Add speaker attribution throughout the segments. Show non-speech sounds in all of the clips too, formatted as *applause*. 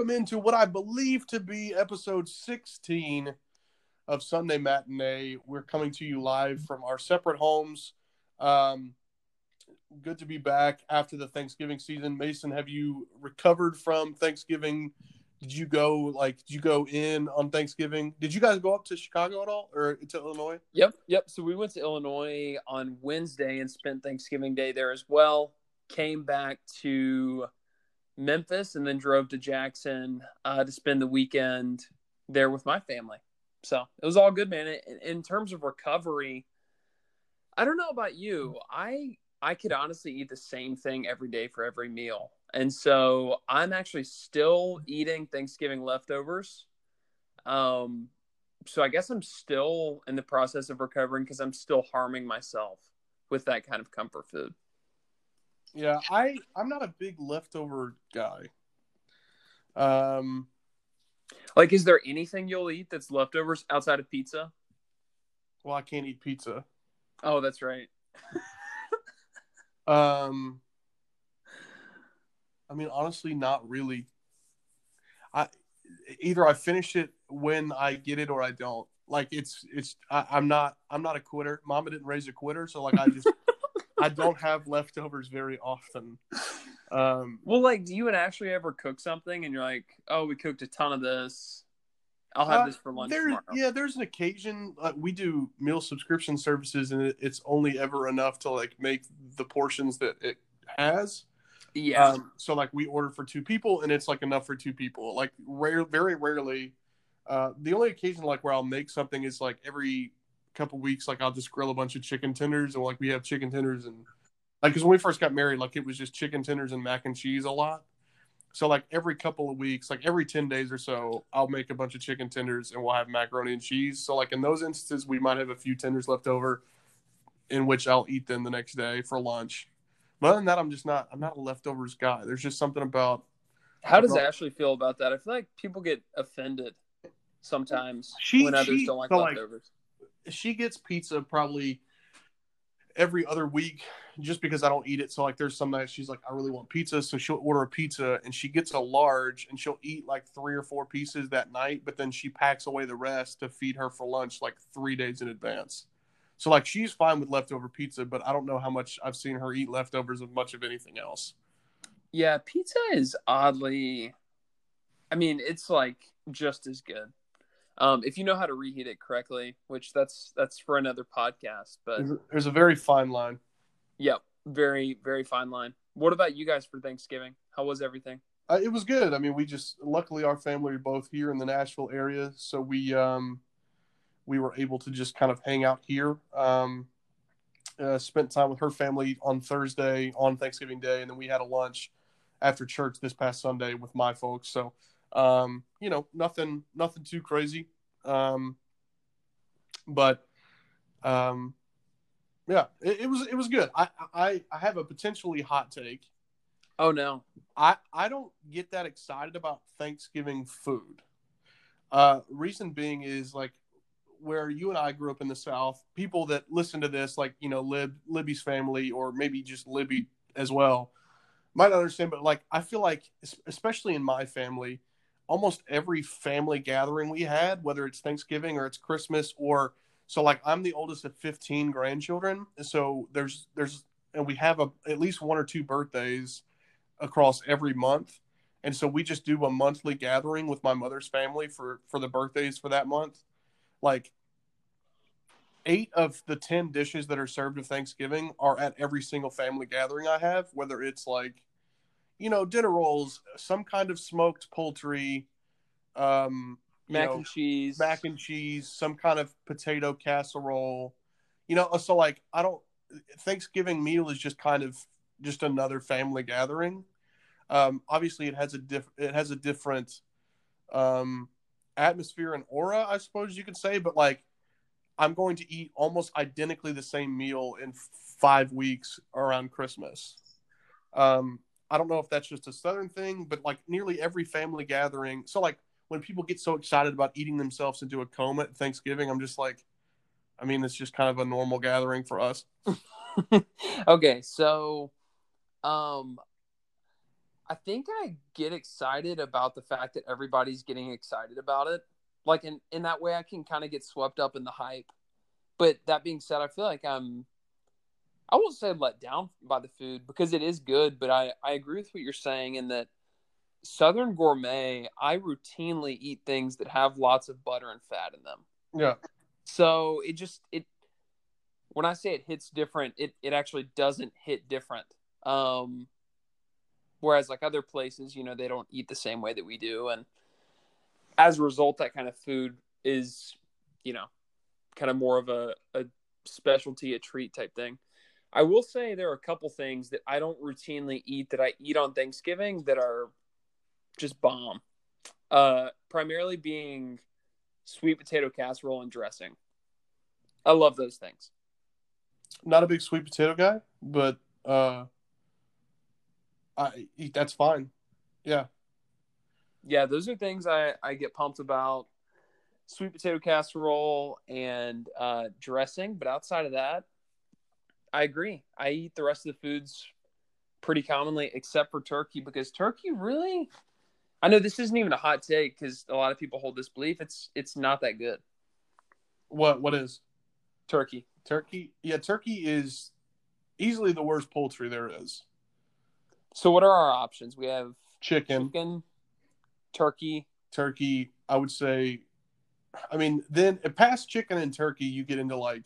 Speaker 1: welcome into what I believe to be episode 16 of Sunday Matinee. We're coming to you live from our separate homes. Um, good to be back after the Thanksgiving season. Mason, have you recovered from Thanksgiving? Did you go like did you go in on Thanksgiving? Did you guys go up to Chicago at all or to Illinois?
Speaker 2: Yep, yep. So we went to Illinois on Wednesday and spent Thanksgiving Day there as well. Came back to Memphis and then drove to Jackson uh, to spend the weekend there with my family. So it was all good, man. In, in terms of recovery, I don't know about you. I I could honestly eat the same thing every day for every meal. And so I'm actually still eating Thanksgiving leftovers. Um, so I guess I'm still in the process of recovering because I'm still harming myself with that kind of comfort food.
Speaker 1: Yeah, I I'm not a big leftover guy. Um,
Speaker 2: like, is there anything you'll eat that's leftovers outside of pizza?
Speaker 1: Well, I can't eat pizza.
Speaker 2: Oh, that's right. *laughs*
Speaker 1: um, I mean, honestly, not really. I either I finish it when I get it or I don't. Like it's it's I, I'm not I'm not a quitter. Mama didn't raise a quitter, so like I just *laughs* I don't have leftovers very often. Um,
Speaker 2: well, like, do you and Ashley ever cook something and you're like, oh, we cooked a ton of this. I'll have uh, this for lunch
Speaker 1: there,
Speaker 2: tomorrow.
Speaker 1: Yeah, there's an occasion uh, we do meal subscription services, and it, it's only ever enough to like make the portions that it has.
Speaker 2: Yeah.
Speaker 1: Um, so like we order for two people, and it's like enough for two people. Like rare, very rarely. Uh, the only occasion like where I'll make something is like every couple weeks, like I'll just grill a bunch of chicken tenders, and like we have chicken tenders and like because when we first got married, like it was just chicken tenders and mac and cheese a lot. So like every couple of weeks, like every ten days or so, I'll make a bunch of chicken tenders and we'll have macaroni and cheese. So like in those instances, we might have a few tenders left over, in which I'll eat them the next day for lunch. But other than that, I'm just not I'm not a leftovers guy. There's just something about.
Speaker 2: How does Ashley feel about that? I feel like people get offended sometimes she, when others she, don't like so leftovers.
Speaker 1: Like, she gets pizza probably every other week just because I don't eat it. So like there's some nights she's like, I really want pizza. So she'll order a pizza and she gets a large and she'll eat like three or four pieces that night, but then she packs away the rest to feed her for lunch like three days in advance. So like she's fine with leftover pizza, but I don't know how much I've seen her eat leftovers of much of anything else.
Speaker 2: Yeah, pizza is oddly I mean, it's like just as good. Um, if you know how to reheat it correctly, which that's that's for another podcast, but
Speaker 1: there's a very fine line.
Speaker 2: Yep, very very fine line. What about you guys for Thanksgiving? How was everything?
Speaker 1: Uh, it was good. I mean, we just luckily our family are both here in the Nashville area, so we um, we were able to just kind of hang out here. Um, uh, spent time with her family on Thursday on Thanksgiving Day, and then we had a lunch after church this past Sunday with my folks. So um, you know, nothing, nothing too crazy. Um, but, um, yeah, it, it, was, it was good. I, I, I have a potentially hot take.
Speaker 2: Oh no.
Speaker 1: I, I don't get that excited about Thanksgiving food. Uh, reason being is like where you and I grew up in the South, people that listen to this, like, you know, Lib, Libby's family, or maybe just Libby as well, might understand. But like, I feel like, especially in my family, almost every family gathering we had, whether it's Thanksgiving or it's Christmas or so like I'm the oldest of 15 grandchildren. So there's there's and we have a at least one or two birthdays across every month. And so we just do a monthly gathering with my mother's family for for the birthdays for that month. Like eight of the 10 dishes that are served of Thanksgiving are at every single family gathering I have, whether it's like you know, dinner rolls, some kind of smoked poultry, um,
Speaker 2: mac
Speaker 1: know,
Speaker 2: and cheese,
Speaker 1: mac and cheese, some kind of potato casserole. You know, so like I don't Thanksgiving meal is just kind of just another family gathering. Um, obviously, it has a diff it has a different um, atmosphere and aura, I suppose you could say. But like, I'm going to eat almost identically the same meal in five weeks around Christmas. Um, I don't know if that's just a Southern thing, but like nearly every family gathering. So like when people get so excited about eating themselves into a coma at Thanksgiving, I'm just like, I mean, it's just kind of a normal gathering for us. *laughs*
Speaker 2: okay, so, um, I think I get excited about the fact that everybody's getting excited about it. Like in in that way, I can kind of get swept up in the hype. But that being said, I feel like I'm. I won't say let down by the food because it is good, but I I agree with what you're saying in that Southern Gourmet, I routinely eat things that have lots of butter and fat in them.
Speaker 1: Yeah.
Speaker 2: So it just it when I say it hits different, it it actually doesn't hit different. Um whereas like other places, you know, they don't eat the same way that we do and as a result that kind of food is, you know, kind of more of a, a specialty, a treat type thing. I will say there are a couple things that I don't routinely eat that I eat on Thanksgiving that are just bomb. Uh, primarily being sweet potato casserole and dressing. I love those things.
Speaker 1: Not a big sweet potato guy, but uh, I that's fine. Yeah,
Speaker 2: yeah, those are things I I get pumped about. Sweet potato casserole and uh, dressing, but outside of that, I agree. I eat the rest of the foods pretty commonly, except for turkey, because turkey really I know this isn't even a hot take because a lot of people hold this belief. It's it's not that good.
Speaker 1: What what is
Speaker 2: turkey?
Speaker 1: Turkey, yeah, turkey is easily the worst poultry there is.
Speaker 2: So what are our options? We have
Speaker 1: chicken,
Speaker 2: chicken, turkey,
Speaker 1: turkey. I would say, I mean, then past chicken and turkey, you get into like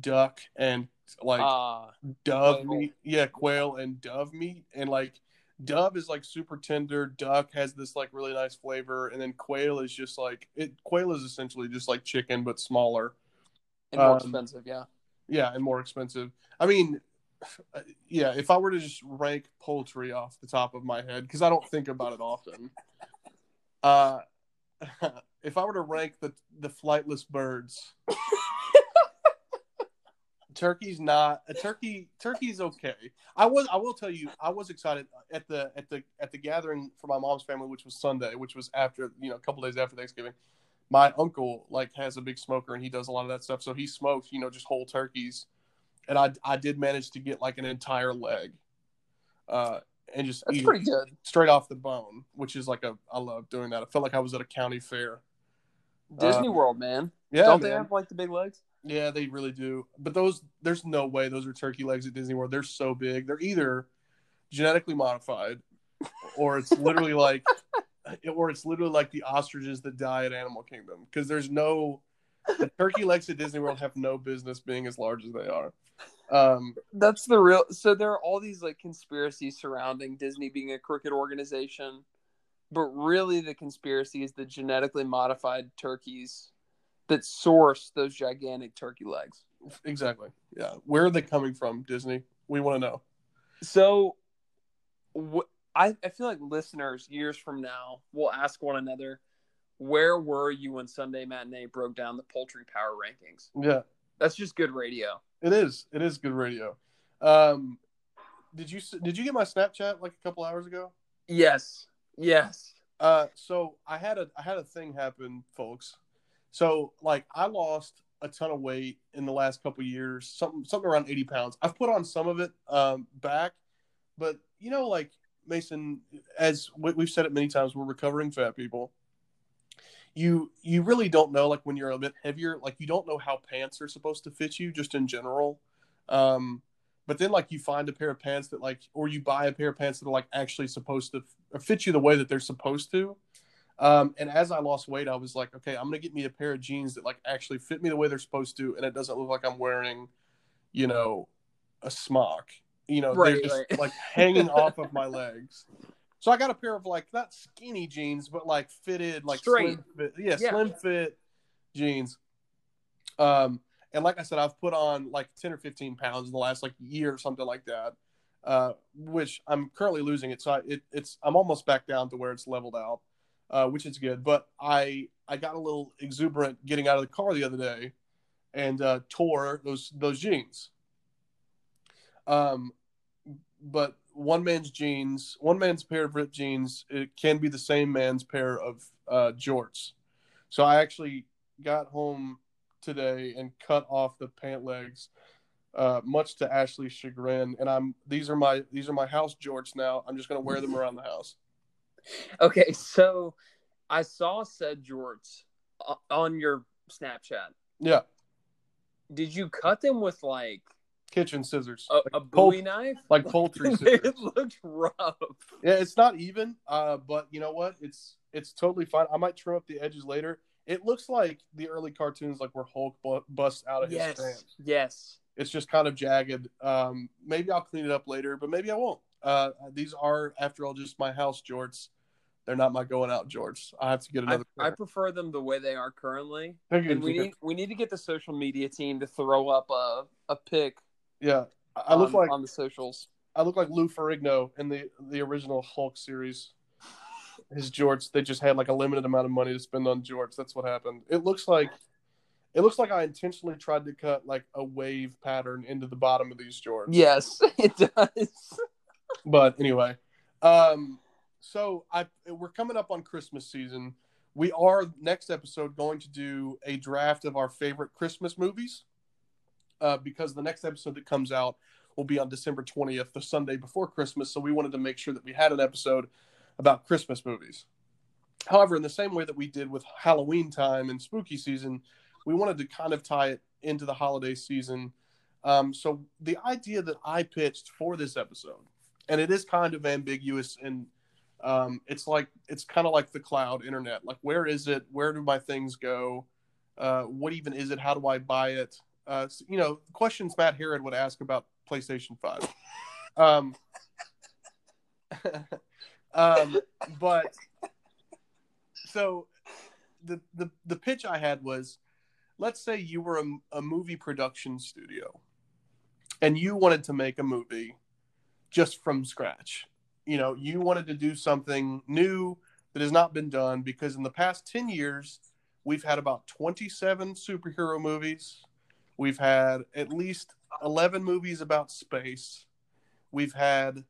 Speaker 1: duck and like uh, dove quail. meat. Yeah, quail and dove meat, and like dove is like super tender. Duck has this like really nice flavor. And then quail is just like it quail is essentially just like chicken but smaller.
Speaker 2: And more um, expensive yeah.
Speaker 1: yeah and more expensive. I mean *sighs* yeah if i were to just rank poultry off the top of my head because i don't think about it often uh *laughs* if i were to rank the the flightless birds turkey's not a turkey turkey's okay. I was i will tell you i was excited at the at the at the gathering for my mom's family which was sunday which was after you know a couple days after thanksgiving. My uncle like has a big smoker and he does a lot of that stuff. So he smokes you know just whole turkeys. And i i did manage to get like an entire leg uh and just
Speaker 2: That's eat pretty good.
Speaker 1: straight off the bone which is like a i love doing that. I felt like i was at a county fair.
Speaker 2: Disney uh, world man. yeah don't man. they have like the big legs
Speaker 1: yeah, they really do. But those, there's no way those are turkey legs at Disney World. They're so big. They're either genetically modified, or it's literally like, *laughs* or it's literally like the ostriches that die at Animal Kingdom. Because there's no, the turkey legs at Disney World have no business being as large as they are. Um,
Speaker 2: That's the real. So there are all these like conspiracies surrounding Disney being a crooked organization, but really the conspiracy is the genetically modified turkeys that source those gigantic turkey legs.
Speaker 1: Exactly. Yeah. Where are they coming from, Disney? We want to know.
Speaker 2: So, wh- I, I feel like listeners years from now will ask one another, where were you when Sunday Matinee broke down the poultry power rankings?
Speaker 1: Yeah.
Speaker 2: That's just good radio.
Speaker 1: It is. It is good radio. Um, did you did you get my Snapchat like a couple hours ago?
Speaker 2: Yes. Yes.
Speaker 1: Uh, so I had a I had a thing happen, folks. So like I lost a ton of weight in the last couple years, something something around 80 pounds. I've put on some of it um, back, but you know, like Mason, as we've said it many times, we're recovering fat people. You you really don't know like when you're a bit heavier, like you don't know how pants are supposed to fit you just in general. Um, but then like you find a pair of pants that like, or you buy a pair of pants that are like actually supposed to fit you the way that they're supposed to um, and as I lost weight, I was like, okay, I'm gonna get me a pair of jeans that like actually fit me the way they're supposed to, and it doesn't look like I'm wearing, you know, a smock. You know, right, they're just right. like hanging *laughs* off of my legs. So I got a pair of like not skinny jeans, but like fitted, like
Speaker 2: Straight.
Speaker 1: slim fit, yeah, yeah, slim fit jeans. Um, and like I said, I've put on like ten or fifteen pounds in the last like year or something like that. Uh, which I'm currently losing it, so I, it, it's I'm almost back down to where it's leveled out uh, which is good. But I I got a little exuberant getting out of the car the other day, and uh, tore those those jeans. Um, but one man's jeans, one man's pair of ripped jeans, it can be the same man's pair of uh, jorts. So I actually got home today and cut off the pant legs uh, much to Ashley's chagrin. And I'm these are my these are my house jorts now. I'm just gonna wear them around the house. *laughs*
Speaker 2: Okay, so I saw said jorts on your Snapchat.
Speaker 1: Yeah,
Speaker 2: Did you cut them with like
Speaker 1: kitchen scissors,
Speaker 2: a, a
Speaker 1: pol-
Speaker 2: Bowie knife?
Speaker 1: like poultry *laughs*
Speaker 2: it
Speaker 1: scissors.
Speaker 2: looked rough.
Speaker 1: Yeah, it's not even, uh, but you know what? It's it's totally fine. I might trim up the edges later. It looks like the early cartoons, like where Hulk bu- busts out of his
Speaker 2: Yes,
Speaker 1: stance.
Speaker 2: yes.
Speaker 1: It's just kind of jagged. Um, maybe I'll clean it up later, but maybe I won't. Uh, these are, after all, just my house jorts. They're not my going out jorts. I have to get
Speaker 2: I,
Speaker 1: another.
Speaker 2: I prefer them the way they are currently,
Speaker 1: Thank you,
Speaker 2: and we need we need to get the social media team to throw up a a pic.
Speaker 1: yeah, I I look
Speaker 2: on,
Speaker 1: like
Speaker 2: on the socials.
Speaker 1: I look like Lou Ferrigno in the the original Hulk series. His jorts, they just had like a limited amount of money to spend on jorts. That's what happened. It looks like it looks like I intentionally tried to cut like a wave pattern into the bottom of these jorts.
Speaker 2: Yes, *laughs* it does.
Speaker 1: But anyway, um, so I we're coming up on Christmas season. We are next episode going to do a draft of our favorite Christmas movies. Uh, because the next episode that comes out will be on December 20th, the Sunday before Christmas. So we wanted to make sure that we had an episode about Christmas movies. However, in the same way that we did with Halloween time and spooky season, we wanted to kind of tie it into the holiday season. Um, so the idea that I pitched for this episode, and it is kind of ambiguous and um, it's like it's kind of like the cloud internet. Like, where is it? Where do my things go? Uh, what even is it? How do I buy it? Uh, so, you know, questions Matt Herod would ask about PlayStation Five. Um, *laughs* um, but so the, the the pitch I had was, let's say you were a, a movie production studio, and you wanted to make a movie just from scratch. You know, you wanted to do something new that has not been done because in the past 10 years, we've had about 27 superhero movies. We've had at least 11 movies about space. We've had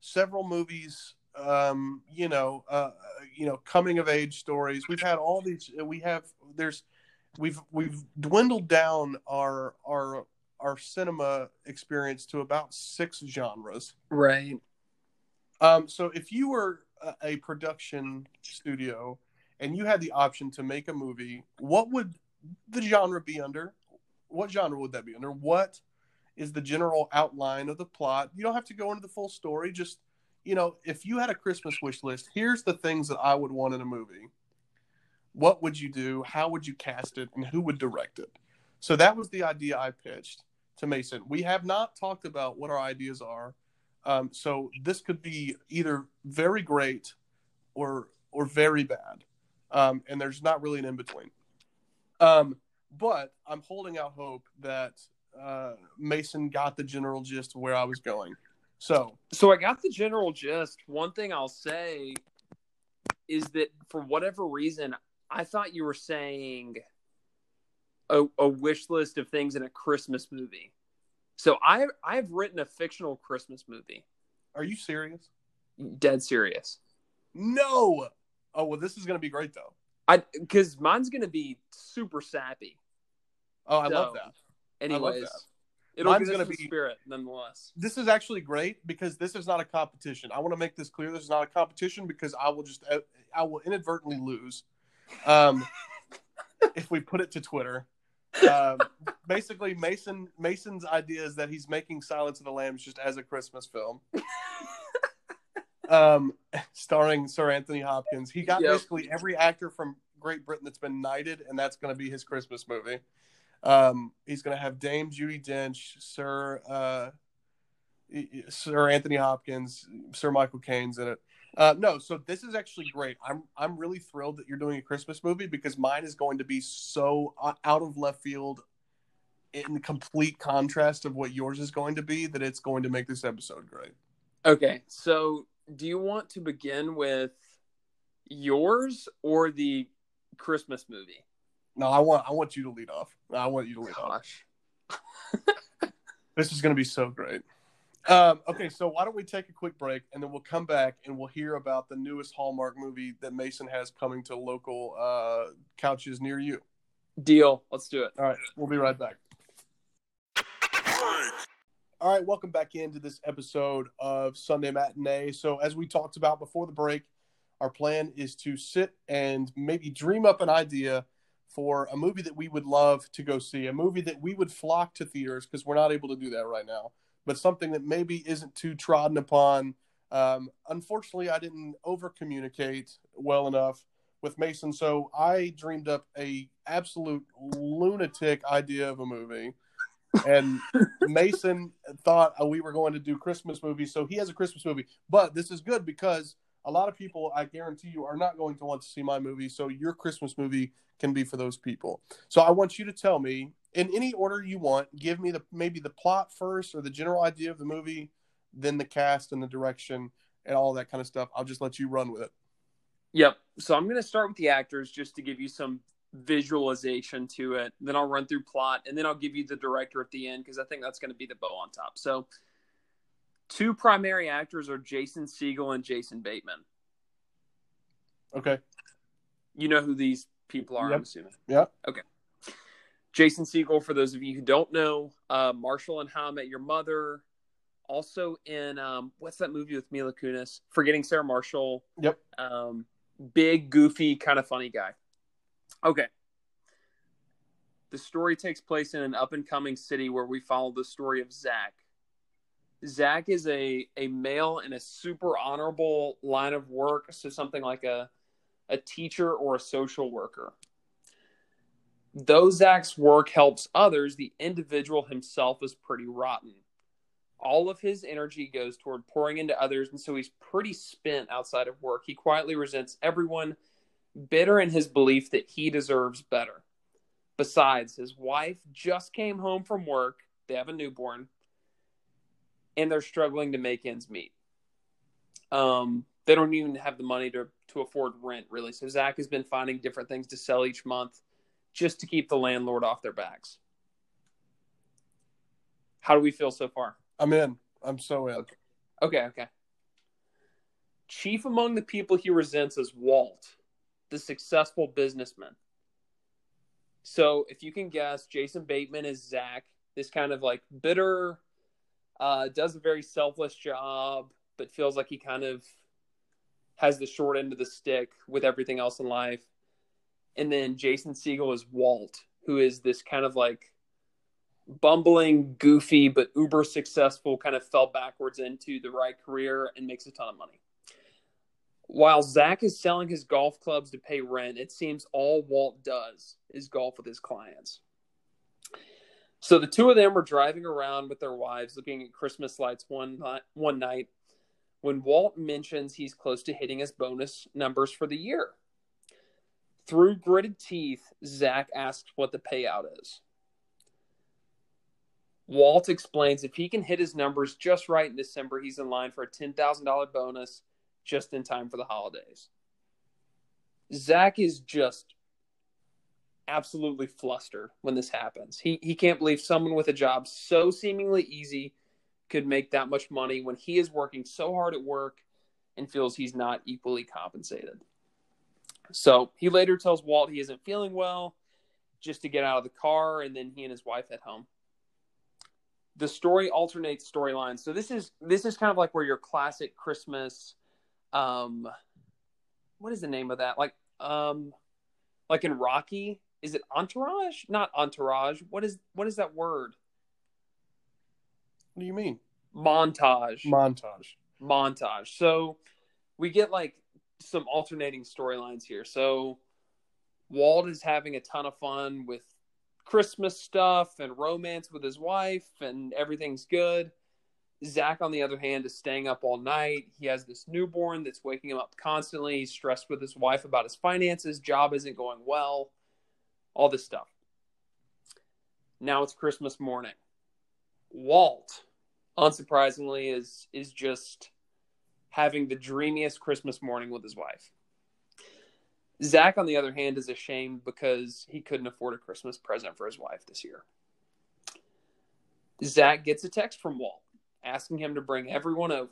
Speaker 1: several movies, um, you know, uh, you know, coming of age stories. We've had all these. We have there's, we've we've dwindled down our our our cinema experience to about six genres.
Speaker 2: Right.
Speaker 1: Um, so if you were a, a production studio and you had the option to make a movie, what would the genre be under? What genre would that be under? What is the general outline of the plot? You don't have to go into the full story. Just, you know, if you had a Christmas wish list, here's the things that I would want in a movie. What would you do? How would you cast it? And who would direct it? So that was the idea I pitched to Mason. We have not talked about what our ideas are. Um, so this could be either very great or or very bad, um, and there's not really an in between. Um, but I'm holding out hope that uh, Mason got the general gist of where I was going. So
Speaker 2: So I got the general gist. One thing I'll say is that for whatever reason, I thought you were saying a, a wish list of things in a Christmas movie. So I I've written a fictional Christmas movie.
Speaker 1: are you serious?
Speaker 2: Dead serious.
Speaker 1: No. Oh well, this is going to be great though.
Speaker 2: I because mine's gonna be super sappy.
Speaker 1: Oh, I love
Speaker 2: So,
Speaker 1: that.
Speaker 2: Anyways,
Speaker 1: that.
Speaker 2: it'll
Speaker 1: Mine's
Speaker 2: us
Speaker 1: gonna
Speaker 2: the
Speaker 1: be-
Speaker 2: spirit nonetheless.
Speaker 1: This is actually great because this is not a competition. I want to make this clear. This is not a competition because I will just I will inadvertently lose. Um, if we put it to Twitter. Um, basically, Mason Mason's idea is that he's making Silence of the Lambs just as a Christmas film, um, starring Sir Anthony Hopkins. He got
Speaker 2: Yep.
Speaker 1: basically every actor from Great Britain that's been knighted, and that's going to be his Christmas movie. Um, he's going to have Dame Judi Dench, Sir uh, Sir Anthony Hopkins, Sir Michael Caine's in it. Uh, no, so this is actually great. I'm I'm really thrilled that you're doing a Christmas movie because mine is going to be so out of left field, in complete contrast of what yours is going to be that it's going to make this episode great.
Speaker 2: Okay, so do you want to begin with yours or the Christmas movie?
Speaker 1: No, I want I want you to lead off. I want you to lead off. *laughs* This is going to be so great. Um, okay, so why don't we take a quick break and then we'll come back and we'll hear about the newest Hallmark movie that Mason has coming to local uh, couches near you.
Speaker 2: Deal. Let's do it.
Speaker 1: All right, we'll be right back. All right, welcome back into this episode of Sunday Matinee. So, as we talked about before the break, our plan is to sit and maybe dream up an idea for a movie that we would love to go see, a movie that we would flock to theaters because we're not able to do that right now, but something that maybe isn't too trodden upon. Um, unfortunately, I didn't over communicate well enough with Mason, so I dreamed up a absolute lunatic idea of a movie and *laughs* Mason thought uh, we were going to do Christmas movies, so he has a Christmas movie. But this is good because a lot of people, I guarantee you, are not going to want to see my movie. So your Christmas movie can be for those people. So I want you to tell me in any order you want. Give me the maybe the plot first or the general idea of the movie, then the cast and the direction and all that kind of stuff. I'll just let you run with it.
Speaker 2: Yep. So I'm going to start with the actors just to give you some visualization to it. Then I'll run through plot, and then I'll give you the director at the end because I think that's going to be the bow on top. So, two primary actors are Jason Segel and Jason Bateman.
Speaker 1: Okay.
Speaker 2: You know who these people are,
Speaker 1: yep.
Speaker 2: I'm assuming.
Speaker 1: Yeah.
Speaker 2: Okay. Jason Segel, for those of you who don't know, uh, Marshall and How I Met Your Mother. Also in um, what's that movie with Mila Kunis? Forgetting Sarah Marshall.
Speaker 1: Yep.
Speaker 2: Um, big, goofy, kind of funny guy. Okay. The story takes place in an up and coming city where we follow the story of Zach. Zach is a, a male in a super honorable line of work, so something like a, a teacher or a social worker. Though Zach's work helps others, the individual himself is pretty rotten. All of his energy goes toward pouring into others, and so he's pretty spent outside of work. He quietly resents everyone bitter in his belief that he deserves better. Besides, his wife just came home from work, they have a newborn, and they're struggling to make ends meet. Um, they don't even have the money to, to afford rent, really. So Zach has been finding different things to sell each month just to keep the landlord off their backs. How do we feel so far?
Speaker 1: I'm in. I'm so in.
Speaker 2: Okay. Okay, okay. Chief among the people he resents is Walt the successful businessman. So if you can guess, Jason Bateman is Zach, this kind of like bitter, uh, does a very selfless job, but feels like he kind of has the short end of the stick with everything else in life. And then Jason Segel is Walt, who is this kind of like bumbling, goofy, but uber successful, kind of fell backwards into the right career and makes a ton of money. While Zach is selling his golf clubs to pay rent, it seems all Walt does is golf with his clients. So the two of them were driving around with their wives looking at Christmas lights one one night when Walt mentions he's close to hitting his bonus numbers for the year. Through gritted teeth, Zach asks what the payout is. Walt explains if he can hit his numbers just right in December, he's in line for a $10,000 bonus just in time for the holidays. Zach is just absolutely flustered when this happens. He he can't believe someone with a job so seemingly easy could make that much money when he is working so hard at work and feels he's not equally compensated. So he later tells Walt he isn't feeling well just to get out of the car, and then he and his wife head home. The story alternates storylines. So this is this is kind of like where your classic Christmas um what is the name of that? Like um like in Rocky, is it entourage? Not entourage. What is what is that word?
Speaker 1: What do you mean?
Speaker 2: Montage.
Speaker 1: Montage.
Speaker 2: Montage. So we get like some alternating storylines here. So Walt is having a ton of fun with Christmas stuff and romance with his wife, and everything's good. Zach, on the other hand, is staying up all night. He has this newborn that's waking him up constantly. He's stressed with his wife about his finances. Job isn't going well. All this stuff. Now it's Christmas morning. Walt, unsurprisingly, is is just having the dreamiest Christmas morning with his wife. Zach, on the other hand, is ashamed because he couldn't afford a Christmas present for his wife this year. Zach gets a text from Walt asking him to bring everyone over.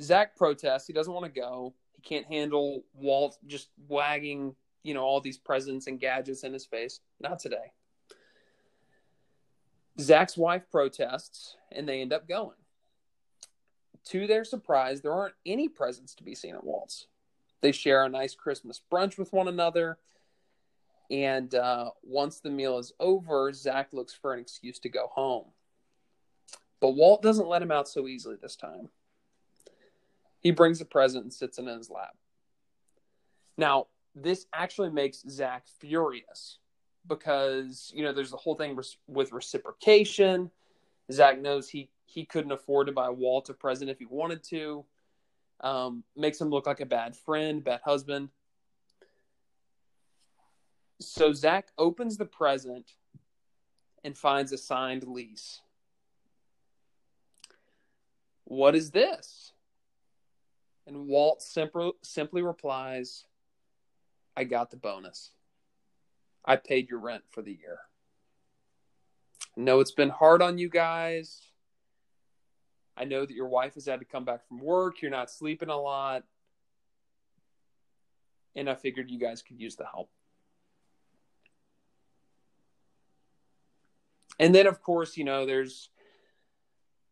Speaker 2: Zach protests. He doesn't want to go. He can't handle Walt just wagging, you know, all these presents and gadgets in his face. Not today. Zach's wife protests, and they end up going. To their surprise, there aren't any presents to be seen at Walt's. They share a nice Christmas brunch with one another. And uh, once the meal is over, Zach looks for an excuse to go home. But Walt doesn't let him out so easily this time. He brings a present and sits in his lap. Now, this actually makes Zach furious because, you know, there's the whole thing with reciprocation. Zach knows he, he couldn't afford to buy Walt a present if he wanted to. Um, makes him look like a bad friend, bad husband. So Zach opens the present and finds a signed lease. What is this? And Walt simply, simply replies, I got the bonus. I paid your rent for the year. I know it's been hard on you guys. I know that your wife has had to come back from work. You're not sleeping a lot. And I figured you guys could use the help. And then, of course, you know, there's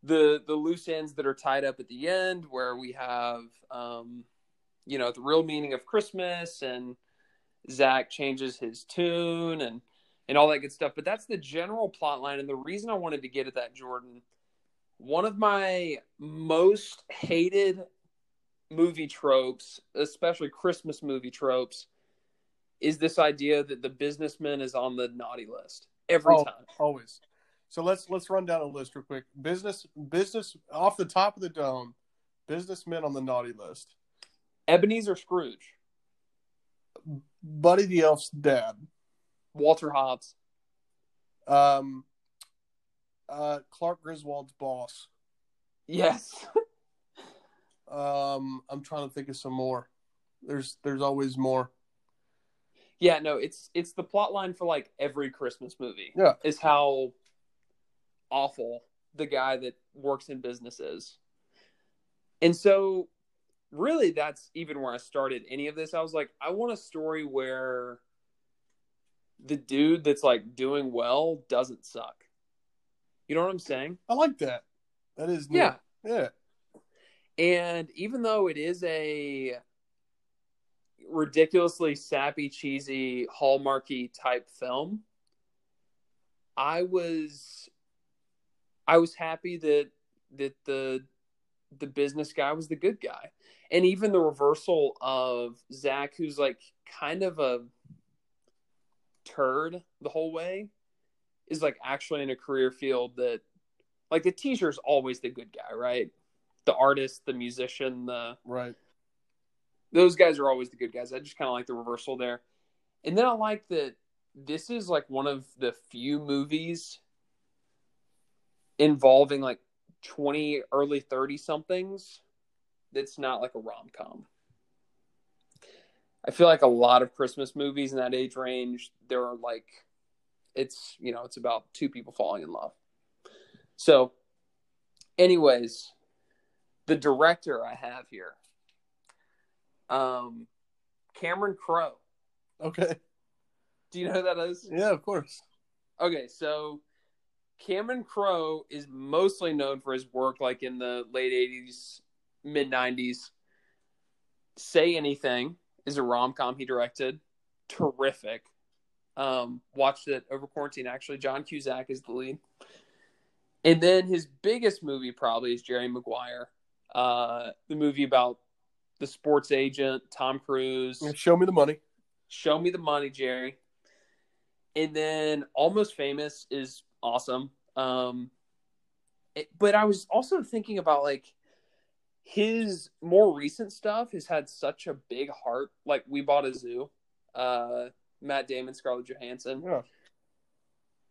Speaker 2: the the loose ends that are tied up at the end where we have um you know the real meaning of christmas and zach changes his tune and and all that good stuff but that's the general plot line and the reason i wanted to get at that jordan one of my most hated movie tropes especially christmas movie tropes is this idea that the businessman is on the naughty list every oh, time
Speaker 1: always so let's let's run down a list real quick. Business business off the top of the dome, businessmen on the naughty list.
Speaker 2: Ebenezer Scrooge.
Speaker 1: Buddy the Elf's dad.
Speaker 2: Walter Hobbs.
Speaker 1: Um uh Clark Griswold's boss.
Speaker 2: Yes.
Speaker 1: um I'm trying to think of some more. There's there's always more.
Speaker 2: Yeah, no, it's it's the plot line for like every Christmas movie.
Speaker 1: Yeah.
Speaker 2: Is how awful the guy that works in businesses. And so really that's even where I started any of this. I was like, I want a story where the dude that's like doing well doesn't suck. You know what I'm saying?
Speaker 1: I like that. That is
Speaker 2: neat. yeah.
Speaker 1: Yeah.
Speaker 2: And even though it is a ridiculously sappy, cheesy, hallmarky type film, I was I was happy that that the the business guy was the good guy. And even the reversal of Zach, who's like kind of a turd the whole way, is like actually in a career field that like the teacher is always the good guy, right? The artist, the musician, the
Speaker 1: right.
Speaker 2: Those guys are always the good guys. I just kind of like the reversal there. And then I like that this is like one of the few movies involving like 20 early 30 somethings that's not like a rom-com i feel like a lot of christmas movies in that age range there are like it's you know it's about two people falling in love so anyways the director i have here um cameron crowe
Speaker 1: okay
Speaker 2: do you know who that is
Speaker 1: yeah of course
Speaker 2: okay so Cameron Crowe is mostly known for his work like in the late 80s, mid 90s. Say Anything is a rom com he directed. Terrific. Um, watched it over quarantine, actually. John Cusack is the lead. And then his biggest movie probably is Jerry Maguire, uh, the movie about the sports agent, Tom Cruise.
Speaker 1: Show me the money.
Speaker 2: Show me the money, Jerry. And then Almost Famous is awesome. Um, it, but I was also thinking about like his more recent stuff has had such a big heart. Like we bought a zoo, uh, Matt Damon, Scarlett Johansson.
Speaker 1: Yeah.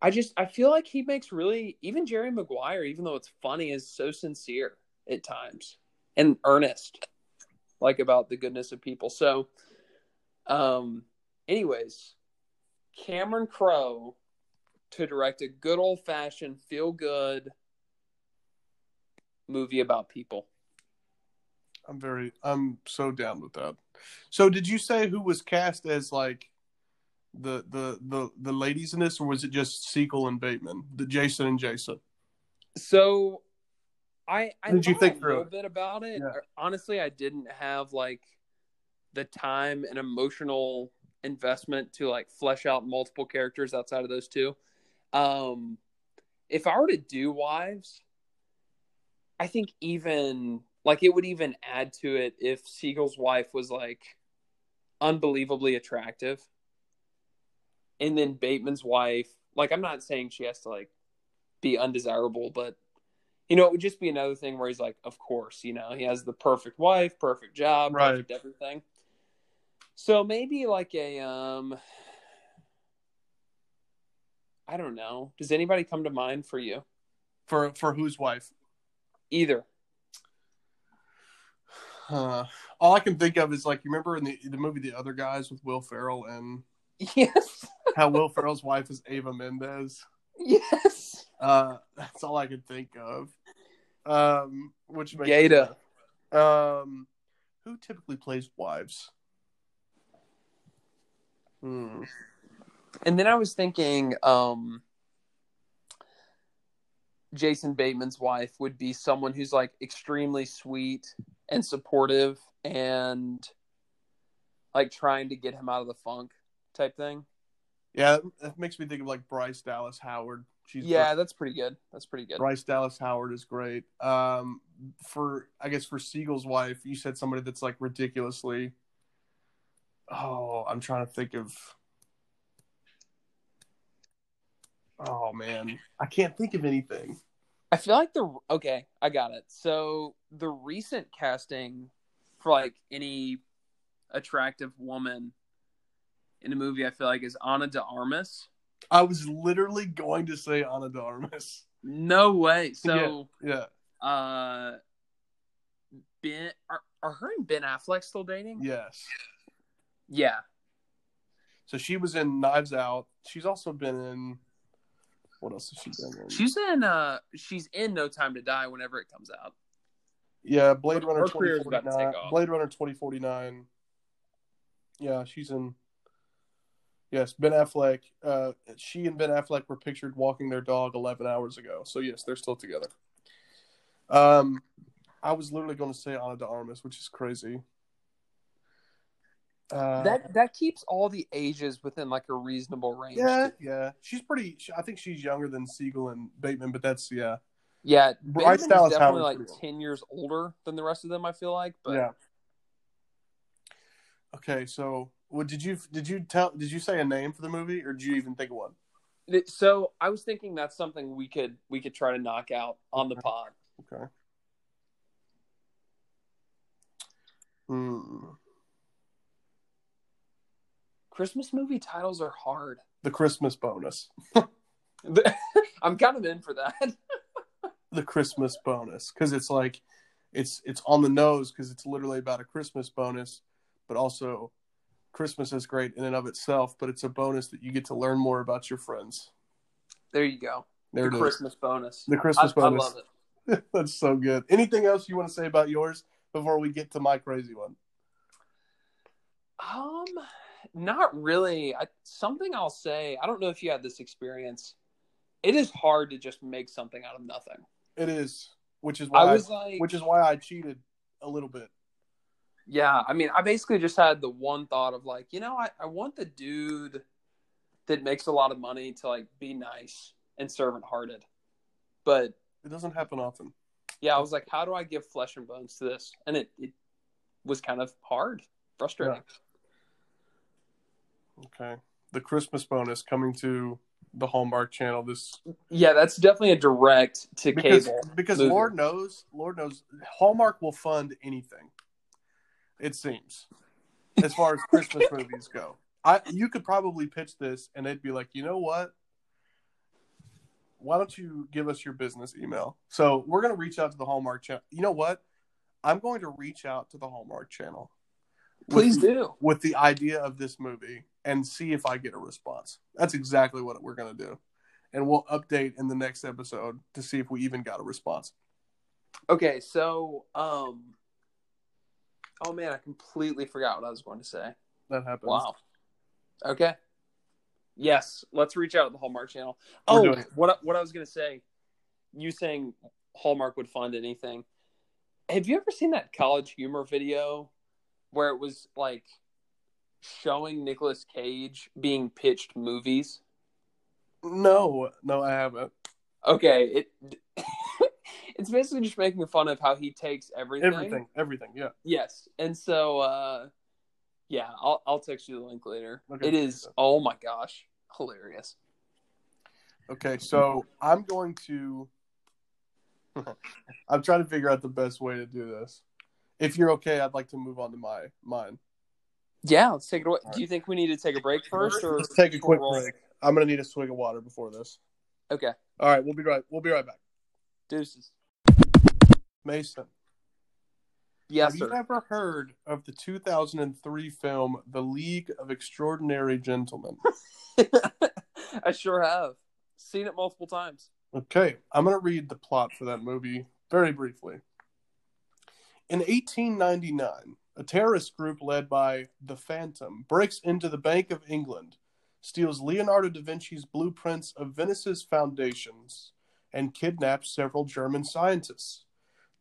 Speaker 2: I just I feel like he makes really even Jerry Maguire, even though it's funny, is so sincere at times and earnest, like about the goodness of people. So, um, anyways, Cameron Crowe to direct a good old fashioned, feel good movie about people.
Speaker 1: I'm very, I'm so down with that. So, did you say who was cast as like The the the the ladies in this, or was it just Segel and Bateman, the Jason and Jason?
Speaker 2: So, I I
Speaker 1: Did you think
Speaker 2: a little
Speaker 1: it?
Speaker 2: bit about it.
Speaker 1: Yeah.
Speaker 2: Honestly, I didn't have like the time and emotional investment to like flesh out multiple characters outside of those two. Um, if I were to do wives, I think even like it would even add to it if Segel's wife was like unbelievably attractive. And then Bateman's wife, like I'm not saying she has to like be undesirable, but you know, it would just be another thing where he's like, of course, you know, he has the perfect wife, perfect job,
Speaker 1: Right.
Speaker 2: perfect everything. So maybe like a um I don't know. Does anybody come to mind for you?
Speaker 1: For for whose wife?
Speaker 2: Either.
Speaker 1: Uh, all I can think of is like you remember in the the movie The Other Guys with Will Ferrell and *laughs*
Speaker 2: Yes.
Speaker 1: How Will Ferrell's wife is Eva Mendes.
Speaker 2: Yes.
Speaker 1: Uh, that's all I could think of. Um, which makes
Speaker 2: Gata.
Speaker 1: Um, who typically plays wives? Hmm.
Speaker 2: And then I was thinking, um, Jason Bateman's wife would be someone who's like extremely sweet and supportive and like trying to get him out of the funk type thing.
Speaker 1: Yeah, that makes me think of like Bryce Dallas Howard. She's
Speaker 2: yeah, that's pretty good. That's pretty good.
Speaker 1: Bryce Dallas Howard is great. Um, for I guess for Segel's wife, you said somebody that's like ridiculously. Oh, I'm trying to think of. Oh man, I can't think of anything.
Speaker 2: I feel like the okay, I got it. So the recent casting for like any attractive woman in a movie, I feel like is Ana de Armas.
Speaker 1: I was literally going to say Ana de Armas.
Speaker 2: No way. *laughs* So
Speaker 1: Yeah,
Speaker 2: uh Ben are, are her and Ben Affleck still dating?
Speaker 1: yes.
Speaker 2: Yeah.
Speaker 1: So she was in Knives Out. She's also been in. What else has she been in?
Speaker 2: She's in uh she's in No Time to Die whenever it comes out.
Speaker 1: Yeah, Blade
Speaker 2: Her-
Speaker 1: Runner
Speaker 2: her career is about to
Speaker 1: 2049. Blade Runner 2049. Yeah, she's in. Yes, Ben Affleck. Uh, she and Ben Affleck were pictured walking their dog 11 hours ago. So yes, they're still together. Um, I was literally going to say Ana de Armas, which is crazy. Uh,
Speaker 2: that that keeps all the ages within like a reasonable range.
Speaker 1: yeah, yeah, she's pretty. I think she's younger than Segel and Bateman, but that's yeah,
Speaker 2: Yeah,
Speaker 1: Bryce
Speaker 2: Bateman
Speaker 1: Dallas
Speaker 2: is definitely like ten years older than the rest of them. I feel like, but
Speaker 1: yeah. Okay, so what did you did you tell did you say a name for the movie or did you even think of one?
Speaker 2: So I was thinking that's something we could we could try to knock out on the pod.
Speaker 1: Okay. Hmm.
Speaker 2: Christmas movie titles are hard.
Speaker 1: The Christmas bonus. *laughs*
Speaker 2: I'm kind of in for that. *laughs*
Speaker 1: The Christmas bonus because it's like it's it's on the nose because it's literally about a Christmas bonus, but also Christmas is great in and of itself. But it's a bonus that you get to learn more about your friends.
Speaker 2: There you go.
Speaker 1: There
Speaker 2: the
Speaker 1: it is.
Speaker 2: Christmas bonus.
Speaker 1: The Christmas
Speaker 2: I
Speaker 1: bonus.
Speaker 2: I love it. *laughs*
Speaker 1: That's so good. Anything else you want to say about yours before we get to my crazy one?
Speaker 2: Um, not really. I, something I'll say. I don't know if you had this experience. It is hard to just make something out of nothing.
Speaker 1: It is, which is why
Speaker 2: I
Speaker 1: I
Speaker 2: was like,
Speaker 1: which is why I cheated a little bit.
Speaker 2: Yeah. I mean, I basically just had the one thought of like, you know, I, I want the dude that makes a lot of money to like be nice and servant hearted, but
Speaker 1: It doesn't happen often.
Speaker 2: yeah, I was like, how do I give flesh and bones to this? And it, it was kind of hard, frustrating.
Speaker 1: Okay. The Christmas bonus coming to the Hallmark channel this
Speaker 2: Yeah, that's definitely a direct to
Speaker 1: because
Speaker 2: cable.
Speaker 1: because
Speaker 2: movie.
Speaker 1: Lord knows, Lord knows Hallmark will fund anything. It seems. As far as Christmas *laughs* movies go. I you could probably pitch this and they'd be like, "You know what? Why don't you give us your business email?" So, we're going to reach out to the Hallmark channel. You know what? I'm going to reach out to the Hallmark channel.
Speaker 2: Please
Speaker 1: the-
Speaker 2: do.
Speaker 1: with the idea of this movie and see if I get a response. That's exactly what we're going to do. And we'll update in the next episode to see if we even got a response.
Speaker 2: Okay, so um Oh man, I completely forgot what I was going to say.
Speaker 1: That happens.
Speaker 2: Wow. Okay. Yes, let's reach out to the Hallmark Channel.
Speaker 1: We're
Speaker 2: oh, what I- what I was gonna say, you saying Hallmark would fund anything. Have you ever seen that college humor video where it was like showing Nicolas Cage being pitched movies?
Speaker 1: No, no, I haven't.
Speaker 2: Okay, it it's basically just making fun of how he takes everything.
Speaker 1: Everything, everything. Yeah.
Speaker 2: Yes, and so uh, yeah, I'll I'll text you the link later.
Speaker 1: Okay.
Speaker 2: It is oh my gosh, hilarious.
Speaker 1: Okay, so I'm going to. *laughs* I'm trying to figure out the best way to do this. If you're okay, I'd like to move on to my mine.
Speaker 2: Yeah, let's take it away.
Speaker 1: All
Speaker 2: Do you think we need to take a break first, or
Speaker 1: Let's take a quick
Speaker 2: roll?
Speaker 1: break. I'm gonna need a swig of water before this.
Speaker 2: Okay,
Speaker 1: All right, we'll be right. We'll be right back.
Speaker 2: deuces.
Speaker 1: Mason,
Speaker 2: Yes,
Speaker 1: have
Speaker 2: sir.
Speaker 1: you ever heard of the 2003 film The League of Extraordinary Gentlemen? *laughs*
Speaker 2: I sure have seen it multiple times.
Speaker 1: Okay, I'm going to read the plot for that movie very briefly. In 1899, a terrorist group led by the Phantom breaks into the Bank of England, steals Leonardo da Vinci's blueprints of Venice's foundations, and kidnaps several German scientists.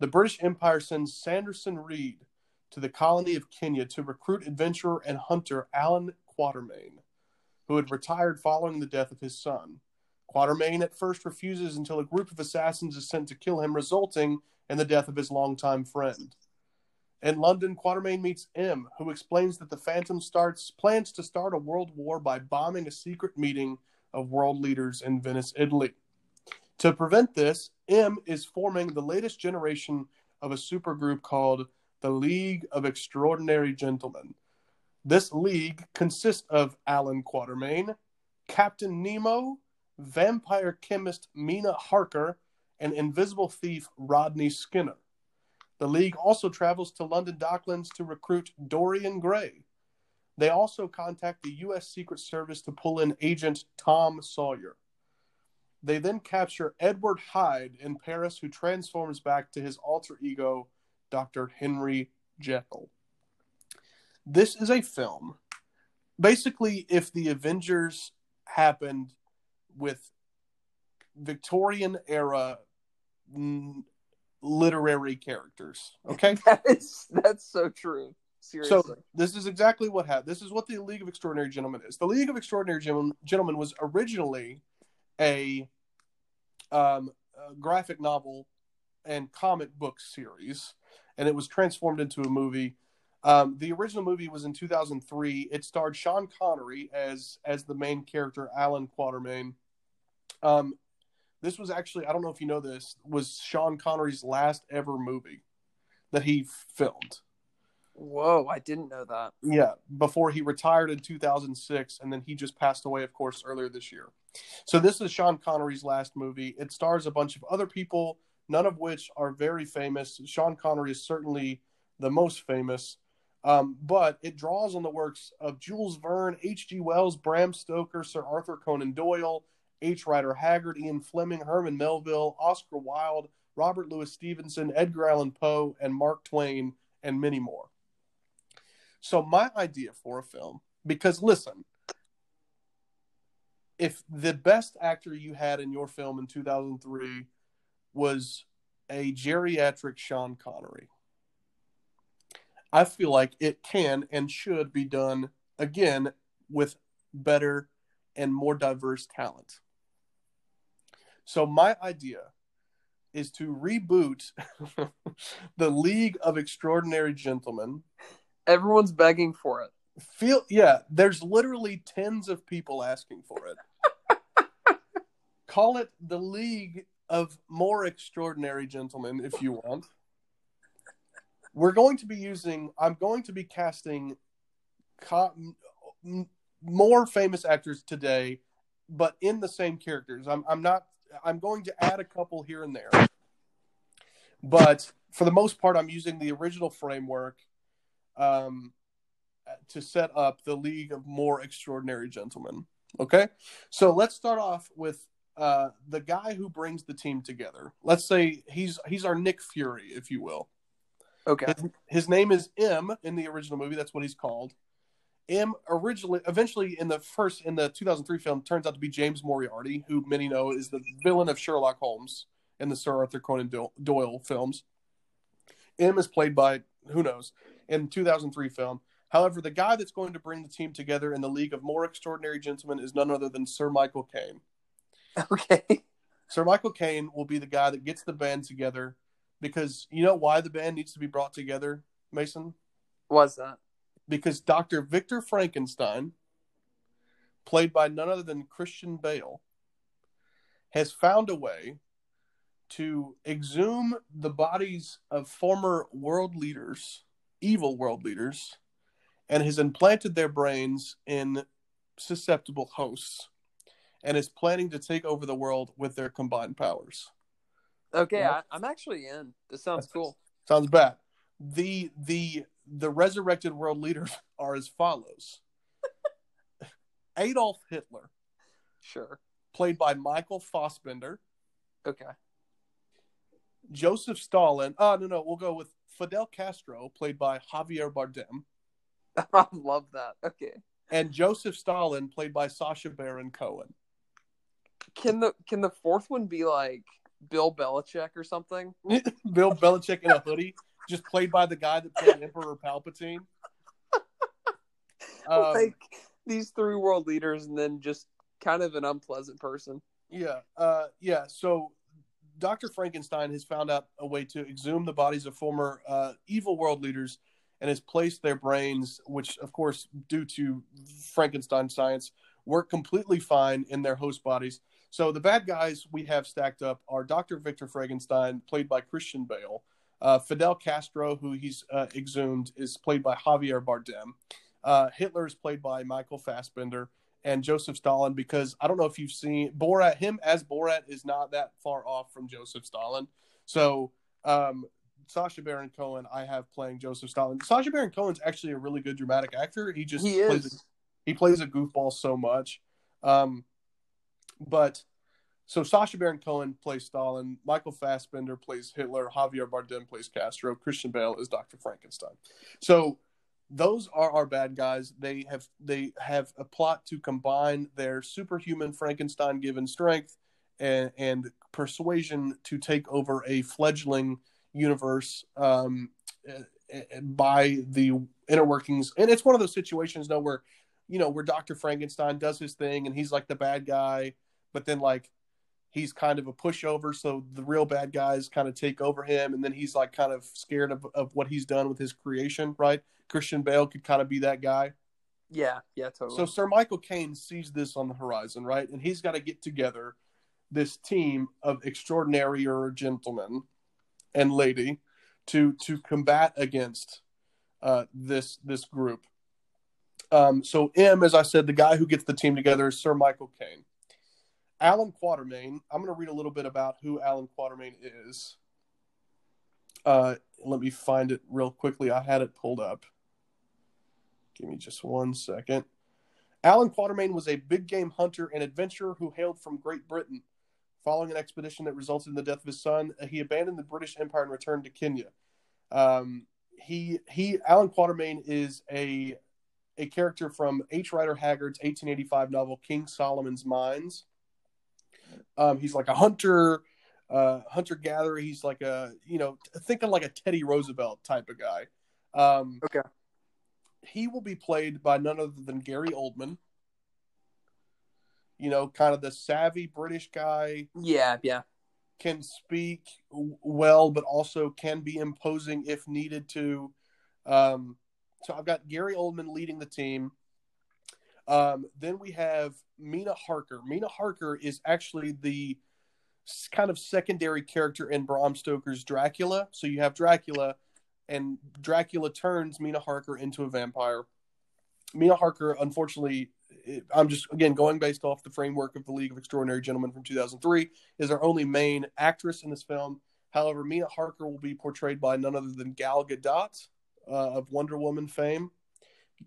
Speaker 1: The British Empire sends Sanderson Reed to the colony of Kenya to recruit adventurer and hunter Alan Quatermain, who had retired following the death of his son. Quatermain at first refuses until a group of assassins is sent to kill him, resulting in the death of his longtime friend. In London, Quatermain meets M, who explains that the Phantom starts plans to start a world war by bombing a secret meeting of world leaders in Venice, Italy. To prevent this, M is forming the latest generation of a supergroup called the League of Extraordinary Gentlemen. This league consists of Alan Quatermain, Captain Nemo, vampire chemist Mina Harker, and invisible thief Rodney Skinner. The League also travels to London Docklands to recruit Dorian Gray. They also contact the U.S. Secret Service to pull in agent Tom Sawyer. They then capture Edward Hyde in Paris, who transforms back to his alter ego, Dr. Henry Jekyll. This is a film. Basically, if the Avengers happened with Victorian era mm, literary characters, okay? *laughs*
Speaker 2: That is that's so true. Seriously.
Speaker 1: So this is exactly what happened. This is what the League of Extraordinary Gentlemen is. The League of Extraordinary Gentlemen was originally a, um, a graphic novel and comic book series, and it was transformed into a movie. Um, the original movie was in 2003. It starred Sean Connery as as the main character, Alan Quatermain. Um, this was actually I don't know if you know this was Sean Connery's last ever movie that he filmed.
Speaker 2: Whoa, I didn't know that.
Speaker 1: Yeah, before he retired in 2006, and then he just passed away, of course, earlier this year. So this is Sean Connery's last movie. It stars a bunch of other people, none of which are very famous. Sean Connery is certainly the most famous, um, but it draws on the works of Jules Verne, H.G. Wells, Bram Stoker, Sir Arthur Conan Doyle, H. Rider Haggard, Ian Fleming, Herman Melville, Oscar Wilde, Robert Louis Stevenson, Edgar Allan Poe, and Mark Twain, and many more. So my idea for a film, because listen, if the best actor you had in your film in 2003 was a geriatric Sean Connery, I feel like it can and should be done again with better and more diverse talent. So my idea is to reboot *laughs* the League of Extraordinary Gentlemen
Speaker 2: Everyone's begging for it.
Speaker 1: feel yeah there's literally tens of people asking for it. *laughs* Call it the league of more extraordinary gentlemen if you want. We're going to be using i'm going to be casting co- more famous actors today but in the same characters. I'm, I'm not i'm going to add a couple here and there. But for the most part i'm using the original framework um, to set up the League of More Extraordinary Gentlemen. Okay, so let's start off with uh, the guy who brings the team together. Let's say he's he's our Nick Fury, if you will.
Speaker 2: Okay.
Speaker 1: His, his name is M in the original movie. That's what he's called. M originally, eventually in the first in the 2003 film, turns out to be James Moriarty, who many know is the villain of Sherlock Holmes in the Sir Arthur Conan Doyle films. M is played by who knows in 2003 film. However, the guy that's going to bring the team together in the League of More Extraordinary Gentlemen is none other than Sir Michael Caine. *laughs*
Speaker 2: Okay.
Speaker 1: Sir Michael Caine will be the guy that gets the band together because you know why the band needs to be brought together, Mason?
Speaker 2: What's that?
Speaker 1: Because Dr. Victor Frankenstein, played by none other than Christian Bale, has found a way to exhume the bodies of former world leaders, evil world leaders, and has implanted their brains in susceptible hosts and is planning to take over the world with their combined powers.
Speaker 2: Okay, yeah. I, am actually in. This sounds cool.
Speaker 1: Sounds bad. The the the resurrected world leaders *laughs* are as follows: *laughs* Adolf Hitler,
Speaker 2: sure,
Speaker 1: played by Michael Fassbender.
Speaker 2: Okay.
Speaker 1: Joseph Stalin. Oh no, no, we'll go with Fidel Castro, played by Javier Bardem. *laughs*
Speaker 2: I love that. Okay.
Speaker 1: And Joseph Stalin, played by Sacha Baron Cohen.
Speaker 2: Can the can the fourth one be like Bill Belichick or something? *laughs*
Speaker 1: Bill Belichick in a hoodie, just played by the guy that played Emperor Palpatine. *laughs*
Speaker 2: Um, like these three world leaders, and then just kind of an unpleasant person.
Speaker 1: Yeah, uh, yeah. So Dr. Frankenstein has found out a way to exhume the bodies of former uh, evil world leaders and has placed their brains, which, of course, due to Frankenstein science, work completely fine in their host bodies. So the bad guys we have stacked up are Dr. Victor Frankenstein, played by Christian Bale. Uh, Fidel Castro, who he's uh, exhumed, is played by Javier Bardem. Uh, Hitler is played by Michael Fassbender and Joseph Stalin because I don't know if you've seen Borat. Him as Borat is not that far off from Joseph Stalin. So um, Sacha Baron Cohen, I have playing Joseph Stalin. Sasha Baron Cohen's actually a really good dramatic actor. He just
Speaker 2: he
Speaker 1: plays a, he plays a goofball so much. Um, but so Sasha Baron Cohen plays Stalin, Michael Fassbender plays Hitler, Javier Bardem plays Castro, Christian Bale is Dr. Frankenstein. So those are our bad guys. They have they have a plot to combine their superhuman Frankenstein given strength and, and persuasion to take over a fledgling universe um, eh, eh, by the inner workings. And it's one of those situations, though, where you know where Doctor Frankenstein does his thing and he's like the bad guy, but then like he's kind of a pushover, so the real bad guys kind of take over him, and then he's like kind of scared of, of what he's done with his creation, right? Christian Bale could kind of be that guy.
Speaker 2: Yeah, yeah, totally.
Speaker 1: So Sir Michael Caine sees this on the horizon, right? And he's got to get together this team of extraordinary gentlemen and lady to to combat against uh, this this group. Um, so M, as I said, the guy who gets the team together is Sir Michael Caine. Allan Quatermain. I'm going to read a little bit about who Alan Quatermain is. Uh, let me find it real quickly. I had it pulled up. Give me just one second. Alan Quatermain was a big game hunter and adventurer who hailed from Great Britain. Following an expedition that resulted in the death of his son, he abandoned the British Empire and returned to Kenya. Um, he he Allan Quatermain is a a character from H. Rider Haggard's 1885 novel King Solomon's Mines. Um, he's like a hunter, uh, hunter gatherer. He's like a you know thinking like a Teddy Roosevelt type of guy. Um,
Speaker 2: okay.
Speaker 1: He will be played by none other than Gary Oldman. You know, kind of the savvy British guy.
Speaker 2: Yeah, yeah.
Speaker 1: Can speak well, but also can be imposing if needed to. Um, so I've got Gary Oldman leading the team. Um, then we have Mina Harker. Mina Harker is actually the kind of secondary character in Bram Stoker's Dracula. So you have Dracula, and Dracula turns Mina Harker into a vampire. Mina Harker, unfortunately, I'm just again going based off the framework of the League of Extraordinary Gentlemen from 2003, is our only main actress in this film. However, Mina Harker will be portrayed by none other than Gal Gadot uh, of Wonder Woman fame.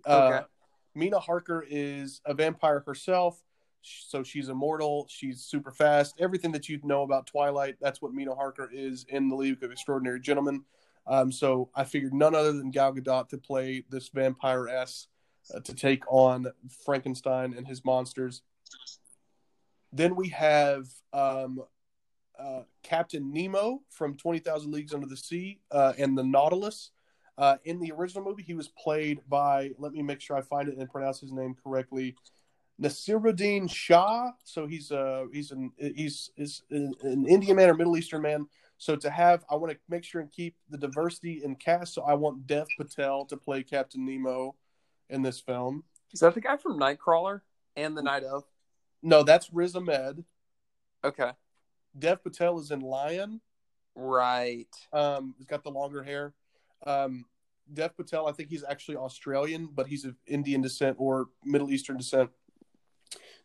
Speaker 1: Uh, okay. Mina Harker is a vampire herself, so she's immortal. She's super fast. Everything that you know about Twilight, that's what Mina Harker is in the League of Extraordinary Gentlemen. Um, so I figured none other than Gal Gadot to play this vampire s uh, to take on Frankenstein and his monsters. Then we have um, uh, Captain Nemo from 20,000 Leagues Under the Sea uh, and the Nautilus. Uh, in the original movie, he was played by, let me make sure I find it and pronounce his name correctly, Naseeruddin Shah. So he's uh he's an he's is an Indian man or Middle Eastern man. So to have, I want to make sure and keep the diversity in cast. So I want Dev Patel to play Captain Nemo in this film.
Speaker 2: Is that the guy from Nightcrawler and the Night of?
Speaker 1: No, that's Riz Ahmed.
Speaker 2: Okay.
Speaker 1: Dev Patel is in Lion.
Speaker 2: Right.
Speaker 1: Um, he's got the longer hair. Um, Dev Patel, I think he's actually Australian, but he's of Indian descent or Middle Eastern descent.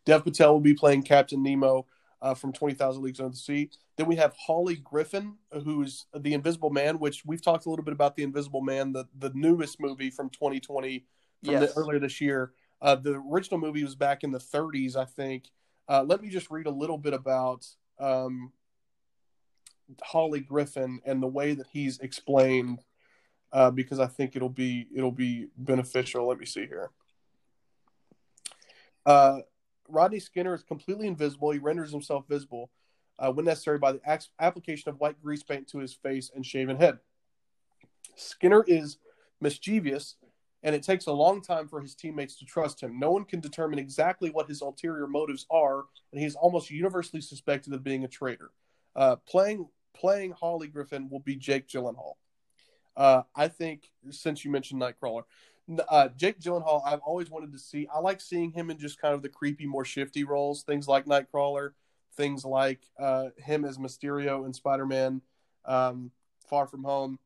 Speaker 1: Dev Patel will be playing Captain Nemo uh, from 20,000 Leagues Under the Sea. Then we have Hawley Griffin, who's the Invisible Man, which we've talked a little bit about the Invisible Man, the, the newest movie from 2020, from
Speaker 2: Yes.
Speaker 1: the, earlier this year. Uh, the original movie was back in the 30s, I think. Uh, let me just read a little bit about um, Hawley Griffin and the way that he's explained, uh, because I think it'll be it'll be beneficial. Let me see here. Uh, Rodney Skinner is completely invisible. He renders himself visible uh, when necessary by the ac- application of white grease paint to his face and shaven head. Skinner is mischievous, and it takes a long time for his teammates to trust him. No one can determine exactly what his ulterior motives are, and he is almost universally suspected of being a traitor. Uh, playing playing Hawley Griffin will be Jake Gyllenhaal. Uh, I think since you mentioned Nightcrawler, uh, Jake Gyllenhaal, I've always wanted to see. I like seeing him in just kind of the creepy, more shifty roles, things like Nightcrawler, things like uh, him as Mysterio in Spider Man um, Far From Home.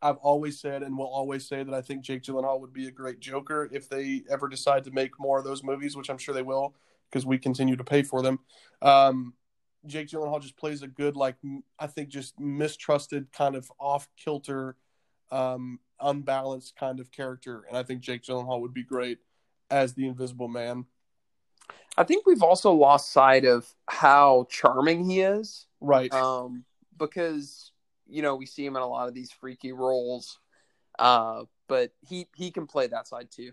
Speaker 1: I've always said and will always say that I think Jake Gyllenhaal would be a great Joker if they ever decide to make more of those movies, which I'm sure they will because we continue to pay for them. Um, Jake Gyllenhaal just plays a good, like I think, just mistrusted, kind of off kilter, um, unbalanced kind of character, and I think Jake Gyllenhaal would be great as the Invisible Man.
Speaker 2: I think we've also lost sight of how charming he is.
Speaker 1: Right.
Speaker 2: Um, because you know we see him in a lot of these freaky roles, uh, but he he can play that side too.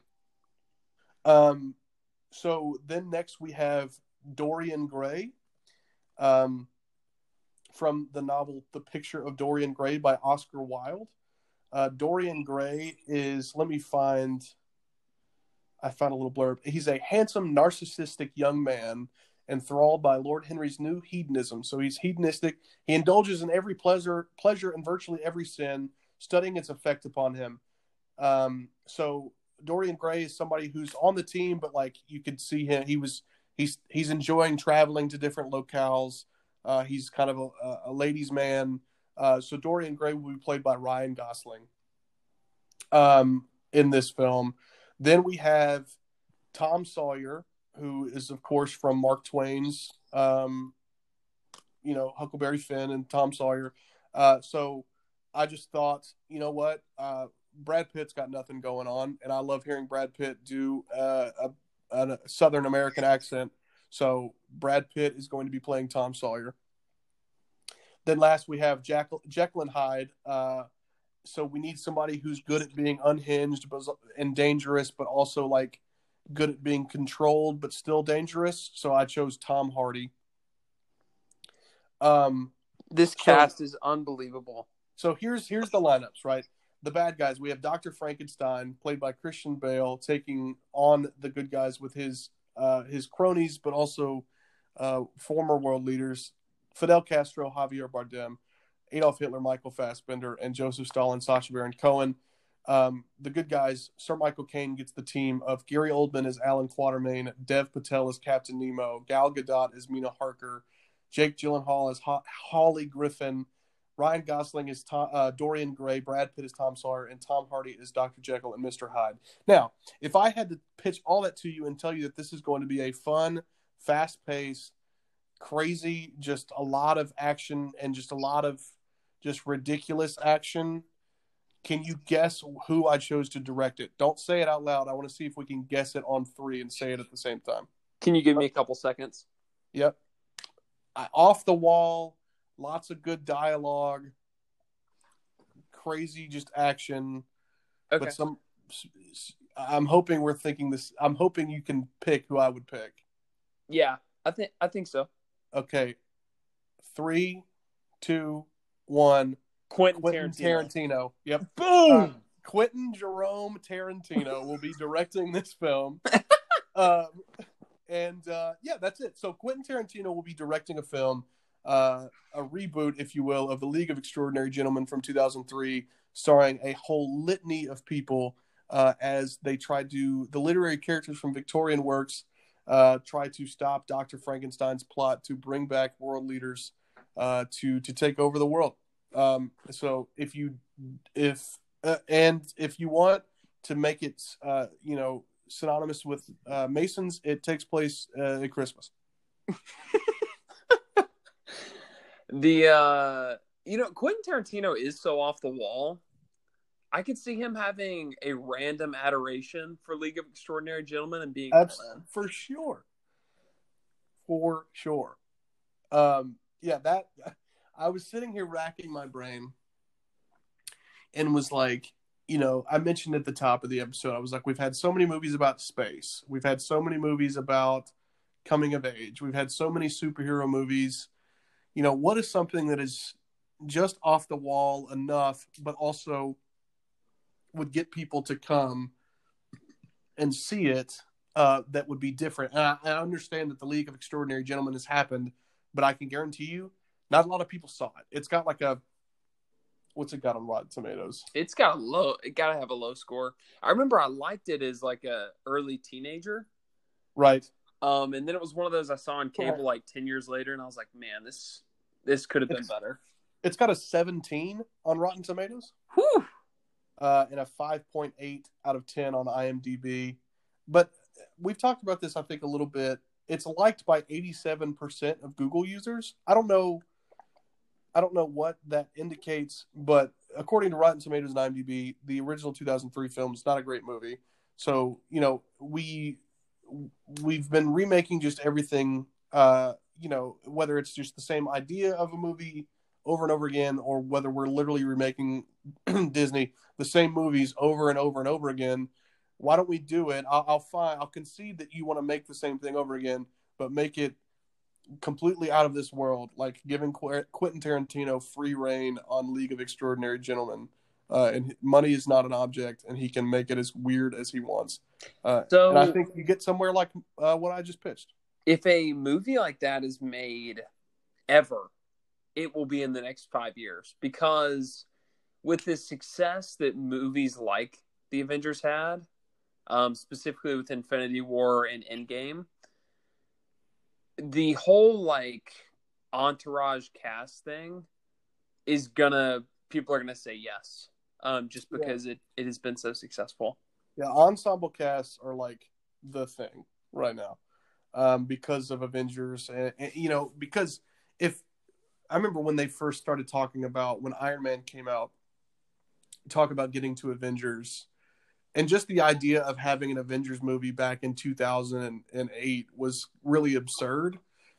Speaker 1: Um, so then next we have Dorian Gray, um, from the novel The Picture of Dorian Gray by Oscar Wilde. Uh, Dorian Gray is, let me find, I found a little blurb. He's a handsome, narcissistic young man enthralled by Lord Henry's new hedonism. So he's hedonistic. He indulges in every pleasure, pleasure and virtually every sin, studying its effect upon him. Um, so Dorian Gray is somebody who's on the team, but like you could see him, he was he's he's enjoying traveling to different locales. Uh, he's kind of a, a ladies' man. Uh, so Dorian Gray will be played by Ryan Gosling um, in this film. Then we have Tom Sawyer, who is of course from Mark Twain's, um, you know, Huckleberry Finn and Tom Sawyer. Uh, so I just thought, you know what, uh, Brad Pitt's got nothing going on, and I love hearing Brad Pitt do uh, a, a Southern American accent. So Brad Pitt is going to be playing Tom Sawyer. Then last we have Jack- Jekyll Hyde. Uh, so we need somebody who's good at being unhinged but, and dangerous, but also like good at being controlled but still dangerous. So I chose Tom Hardy. Um,
Speaker 2: This
Speaker 1: So-
Speaker 2: cast is unbelievable.
Speaker 1: so here's here's the lineups, right? The bad guys. We have Doctor Frankenstein, played by Christian Bale, taking on the good guys with his uh, his cronies, but also uh, former world leaders: Fidel Castro, Javier Bardem, Adolf Hitler, Michael Fassbender, and Joseph Stalin, Sacha Baron Cohen. Um, the good guys: Sir Michael Caine gets the team of Gary Oldman as Alan Quatermain, Dev Patel as Captain Nemo, Gal Gadot as Mina Harker, Jake Gyllenhaal as Ho- Hawley Griffin. Ryan Gosling is Tom, uh, Dorian Gray, Brad Pitt is Tom Sawyer, and Tom Hardy is Dr. Jekyll and Mr. Hyde. Now, if I had to pitch all that to you and tell you that this is going to be a fun, fast paced, crazy, just a lot of action and just a lot of just ridiculous action, can you guess who I chose to direct it? Don't say it out loud. I want to see if we can guess it on three and say it at the same time.
Speaker 2: Can you give me a couple seconds?
Speaker 1: Yep. I, off the wall, lots of good dialogue, crazy just action.
Speaker 2: Okay.
Speaker 1: But some, I'm hoping we're thinking this. I'm hoping you can pick who I would pick.
Speaker 2: Yeah, I think I think so.
Speaker 1: Okay, three, two, one.
Speaker 2: Quentin,
Speaker 1: Quentin
Speaker 2: Tarantino.
Speaker 1: Tarantino. Yep. *laughs*
Speaker 2: Boom.
Speaker 1: Quentin Jerome Tarantino will be directing this film. *laughs* um, and uh, yeah, that's it. So Quentin Tarantino will be directing a film, uh, a reboot, if you will, of The League of Extraordinary Gentlemen from 2003, starring a whole litany of people uh, as they try to, the literary characters from Victorian works, uh, try to stop Dr. Frankenstein's plot to bring back world leaders uh, to to take over the world. Um, so if you if uh, and if you want to make it, uh, you know, synonymous with uh, Masons, it takes place uh, at Christmas. *laughs*
Speaker 2: The uh you know, Quentin Tarantino is so off the wall. I could see him having a random adoration for League of Extraordinary Gentlemen and being
Speaker 1: for sure. For sure. Um, yeah, that *laughs* I was sitting here racking my brain and was like, you know, I mentioned at the top of the episode, I was like, we've had so many movies about space. We've had so many movies about coming of age. We've had so many superhero movies. You know, what is something that is just off the wall enough, but also would get people to come and see it uh, that would be different. And I, I understand that the League of Extraordinary Gentlemen has happened, but I can guarantee you, not a lot of people saw it. It's got like a what's it got on Rotten Tomatoes?
Speaker 2: It's got a low it gotta have a low score. I remember I liked it as like a early teenager.
Speaker 1: Right.
Speaker 2: Um and then it was one of those I saw on cable like ten years later and I was like, man, this this could have been
Speaker 1: It's-
Speaker 2: better.
Speaker 1: It's got a 17 on Rotten Tomatoes
Speaker 2: Whew.
Speaker 1: Uh, and a 5.8 out of 10 on IMDb. But we've talked about this, I think, a little bit. It's liked by 87% of Google users. I don't know. I don't know what that indicates, but according to Rotten Tomatoes and IMDb, the original 2003 film is not a great movie. So you know we we've been remaking just everything. Uh, you know whether it's just the same idea of a movie over and over again, or whether we're literally remaking *clears throat* Disney the same movies over and over and over again. Why don't we do it? I'll, I'll find. I'll concede that you want to make the same thing over again, but make it completely out of this world, like giving Qu- Quentin Tarantino free reign on League of Extraordinary Gentlemen. Uh, and money is not an object, and he can make it as weird as he wants. Uh,
Speaker 2: So
Speaker 1: and I think you get somewhere like uh, what I just pitched.
Speaker 2: if a movie like that is made ever, it will be in the next five years because with the success that movies like the Avengers had, um, specifically with Infinity War and Endgame, the whole like entourage cast thing is gonna people are gonna say yes, um, just
Speaker 1: Yeah.
Speaker 2: because it, it has been so successful.
Speaker 1: Yeah, ensemble casts are like the thing right now um, because of Avengers, and, and you know because if I remember when they first started talking about when Iron Man came out, talk about getting to Avengers, and just the idea of having an Avengers movie back in 2008 was really absurd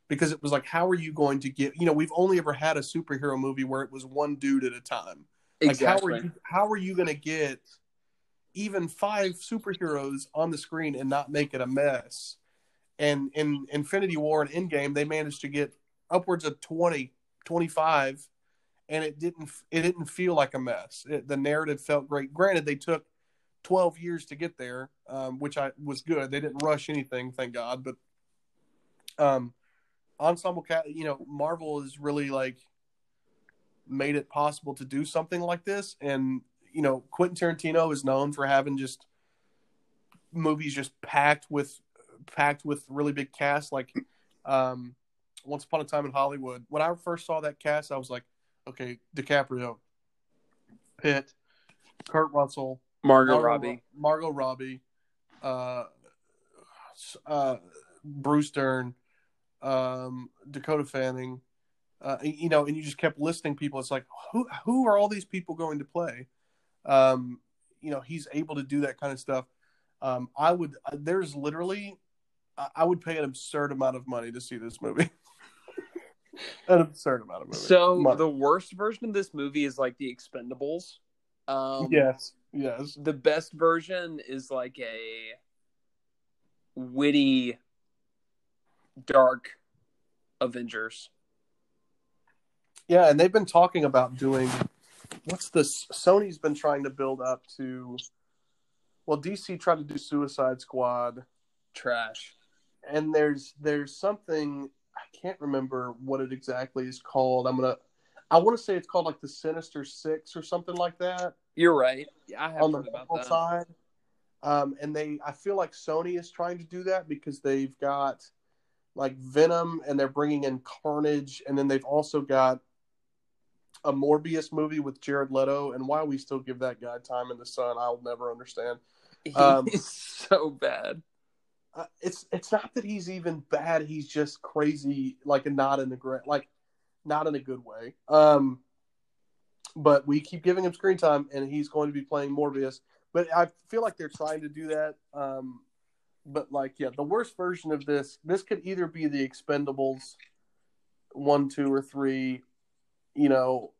Speaker 1: because it was like, how are you going to get? You know, we've only ever had a superhero movie where it was one dude at a time. Like, how are you? How are you going to get even five superheroes on the screen and not make it a mess? And in Infinity War and Endgame, they managed to get upwards of 20, 25, and it didn't. It didn't feel like a mess. It, the narrative felt great. Granted, they took twelve years to get there, um, which I was good. They didn't rush anything, thank God. But um, ensemble cat, you know, Marvel is really like made it possible to do something like this. And, you know, Quentin Tarantino is known for having just movies just packed with packed with really big casts like um Once Upon a Time in Hollywood. When I first saw that cast, I was like, okay, DiCaprio, Pitt, Kurt Russell,
Speaker 2: Margot Robbie.
Speaker 1: Margot Robbie, uh, uh, Bruce Dern, um, Dakota Fanning, uh, you know, and you just kept listing people. It's like, who who are all these people going to play? Um, you know, he's able to do that kind of stuff. Um, I would. There's literally, I would pay an absurd amount of money to see this movie. *laughs* *laughs* an absurd amount of money.
Speaker 2: So
Speaker 1: Money.
Speaker 2: the worst version of this movie is like the Expendables. Um,
Speaker 1: yes, Yes.
Speaker 2: The best version is like a witty, dark Avengers.
Speaker 1: Yeah, and they've been talking about doing what's this? Sony's been trying to build up to. Well, DC tried to do Suicide Squad,
Speaker 2: Trash.
Speaker 1: and there's there's something I can't remember what it exactly is called. I'm gonna. I want to say it's called like the Sinister Six or something like that
Speaker 2: You're right. I have
Speaker 1: on the
Speaker 2: heard about that.
Speaker 1: side. Um, and they, I feel like Sony is trying to do that because they've got like Venom and they're bringing in Carnage, and then they've also got a Morbius movie with Jared Leto. And why we still give that guy time in the sun, I'll never understand. Um, *laughs*
Speaker 2: He's so bad.
Speaker 1: Uh, it's it's not that he's even bad; he's just crazy, like not in a great, like not in a good way. Um, but we keep giving him screen time, and he's going to be playing Morbius. But I feel like they're trying to do that. Um, but like, yeah, the worst version of this, this could either be the Expendables one, two, or three, you know,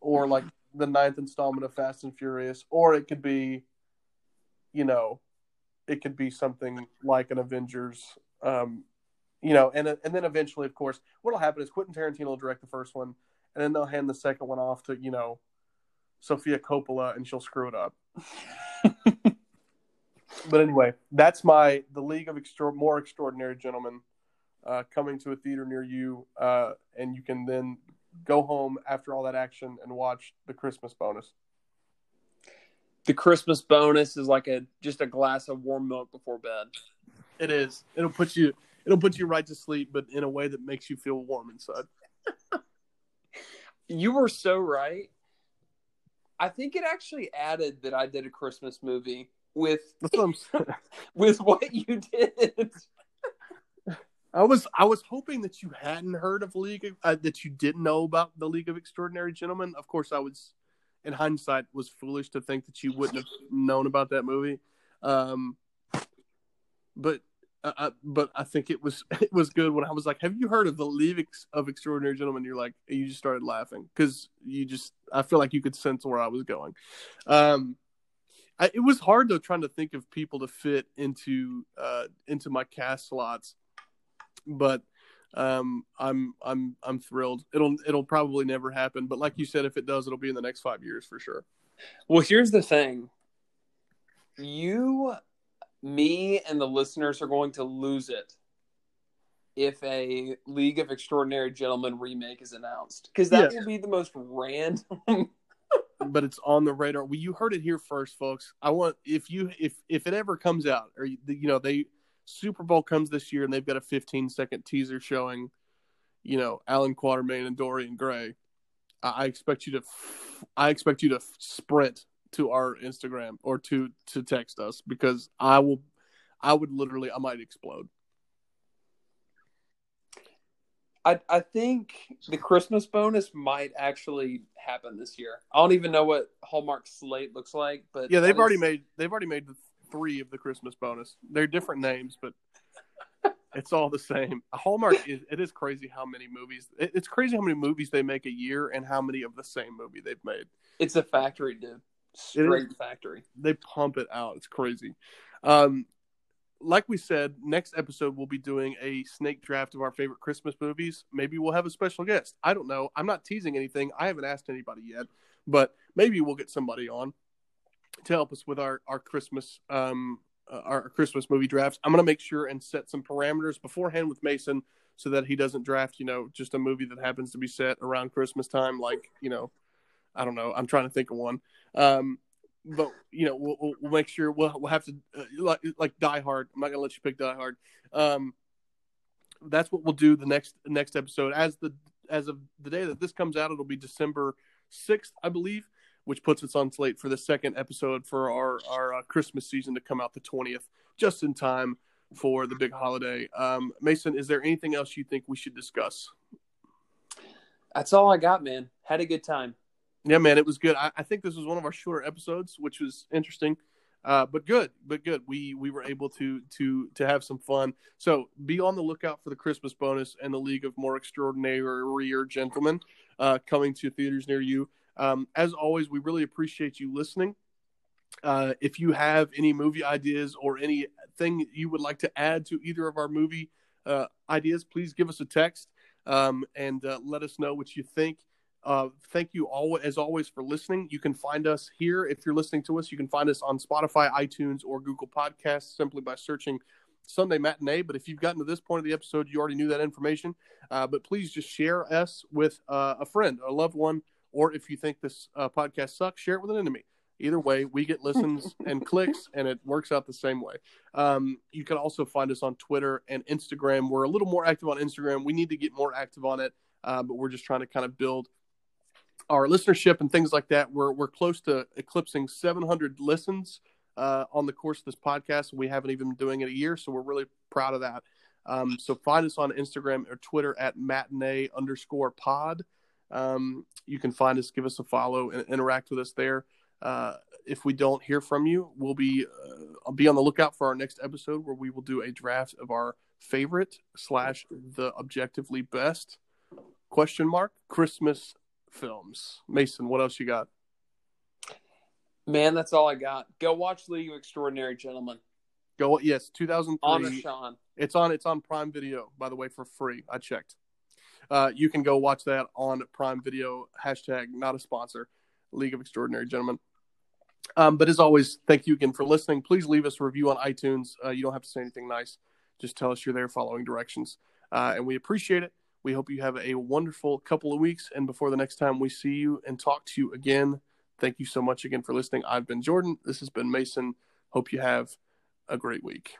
Speaker 1: or like the ninth installment of Fast and Furious, or it could be, you know, it could be something like an Avengers, um, you know, and and then eventually, of course, what'll happen is Quentin Tarantino will direct the first one, and then they'll hand the second one off to you know, Sofia Coppola, and she'll screw it up. *laughs* but anyway, that's my the League of Extra- More Extraordinary Gentlemen uh, coming to a theater near you, uh, and you can then go home after all that action and watch the Christmas bonus.
Speaker 2: The Christmas bonus is like a just a glass of warm milk before bed.
Speaker 1: It is. It'll put you. It'll put you right to sleep, but in a way that makes you feel warm inside.
Speaker 2: You were so right. I think it actually added that I did a Christmas movie with
Speaker 1: That's what I'm saying. *laughs*
Speaker 2: with what you did.
Speaker 1: I was I was hoping that you hadn't heard of League of, uh, that you didn't know about the League of Extraordinary Gentlemen. Of course, I was in hindsight was foolish to think that you wouldn't have known about that movie. Um, but uh, uh, but I think it was *laughs* it was good when I was like, "Have you heard of the League of Extraordinary Gentlemen?" You're like, you just started laughing because you just I feel like you could sense where I was going. Um, I, it was hard though trying to think of people to fit into uh, into my cast slots, but um, I'm I'm I'm thrilled. It'll it'll probably never happen, but like you said, if it does, it'll be in the next five years for sure.
Speaker 2: Well, here's the thing. You, me, and the listeners are going to lose it if a League of Extraordinary Gentlemen remake is announced. Because that
Speaker 1: Yeah.
Speaker 2: will be the most random. *laughs*
Speaker 1: but it's on the radar. Well, you heard it here first, folks. I want if you if if it ever comes out, or you you know they Super Bowl comes this year and they've got a 15 second teaser showing, you know, Alan Quatermain and Dorian Gray. I, expect you to, I expect you to sprint to our Instagram or to to text us because I will, I would literally, I might explode.
Speaker 2: I, I think the Christmas bonus might actually happen this year. I don't even know what Hallmark slate looks like, but
Speaker 1: Yeah, they've already
Speaker 2: is-
Speaker 1: made they've already made the three of the Christmas bonus. They're different names, but it's all the same. Hallmark is it is crazy how many movies it- it's crazy how many movies they make a year and how many of the same movie they've made.
Speaker 2: It's a factory, dude. Straight factory.
Speaker 1: They pump it out. It's crazy. Um, like we said, next episode we'll be doing a snake draft of our favorite Christmas movies. Maybe we'll have a special guest. I don't know. I'm not teasing anything. I haven't asked anybody yet, but maybe we'll get somebody on to help us with our our Christmas um uh, our Christmas movie drafts. I'm gonna make sure and set some parameters beforehand with Mason so that he doesn't draft you know just a movie that happens to be set around Christmas time, like you know I don't know. I'm trying to think of one. Um, but you know, we'll, we'll, we'll make sure we'll we'll have to uh, like like Die Hard. I'm not gonna let you pick Die Hard. Um, that's what we'll do the next next episode. As the as of the day that this comes out, it'll be December sixth, I believe, which puts us on slate for the second episode for our our uh, Christmas season to come out the twentieth, just in time for the big holiday. Um, Mason, is there anything else you think we should discuss?
Speaker 2: That's all I got, man. Had a good time.
Speaker 1: Yeah, man, it was good. I, I think this was one of our shorter episodes, which was interesting, uh, but good, but good. We we were able to to to have some fun. So be on the lookout for the Christmas bonus and the League of More Extraordinary Gentlemen uh, coming to theaters near you. Um, as always, we really appreciate you listening. Uh, if you have any movie ideas or anything you would like to add to either of our movie uh, ideas, please give us a text um, and uh, let us know what you think. Uh, thank you all as always for listening. You can find us here if you're listening to us. You can find us on Spotify, iTunes, or Google Podcasts simply by searching Sunday Matinee. But if you've gotten to this point of the episode, you already knew that information. Uh, but please just share us with uh, a friend, a loved one, or if you think this uh, podcast sucks, share it with an enemy. Either way, we get listens *laughs* and clicks, and it works out the same way. Um, you can also find us on Twitter and Instagram. We're a little more active on Instagram. We need to get more active on it, uh, but we're just trying to kind of build our listenership and things like that. We're we're close to eclipsing 700 listens uh, on the course of this podcast. We haven't even been doing it a year, so we're really proud of that. Um, so find us on Instagram or Twitter at matinee underscore pod. Um, you can find us, give us a follow, and interact with us there. Uh, if we don't hear from you, we'll be uh, be on the lookout for our next episode where we will do a draft of our favorite slash the objectively best question mark Christmas films. Mason, what else you got?
Speaker 2: Man, that's all I got. Go watch League of Extraordinary Gentlemen.
Speaker 1: Go yes, 2003.
Speaker 2: Honor Sean.
Speaker 1: It's on it's on Prime Video by the way for free. I checked. Uh, you can go watch that on Prime Video. Hashtag not a sponsor. League of Extraordinary Gentlemen. Um, but as always, thank you again for listening. Please leave us a review on iTunes. Uh, you don't have to say anything nice. Just tell us you're there following directions. Uh, and we appreciate it. We hope you have a wonderful couple of weeks. And before the next time we see you and talk to you again, thank you so much again for listening. I've been Jordan. This has been Mason. Hope you have a great week.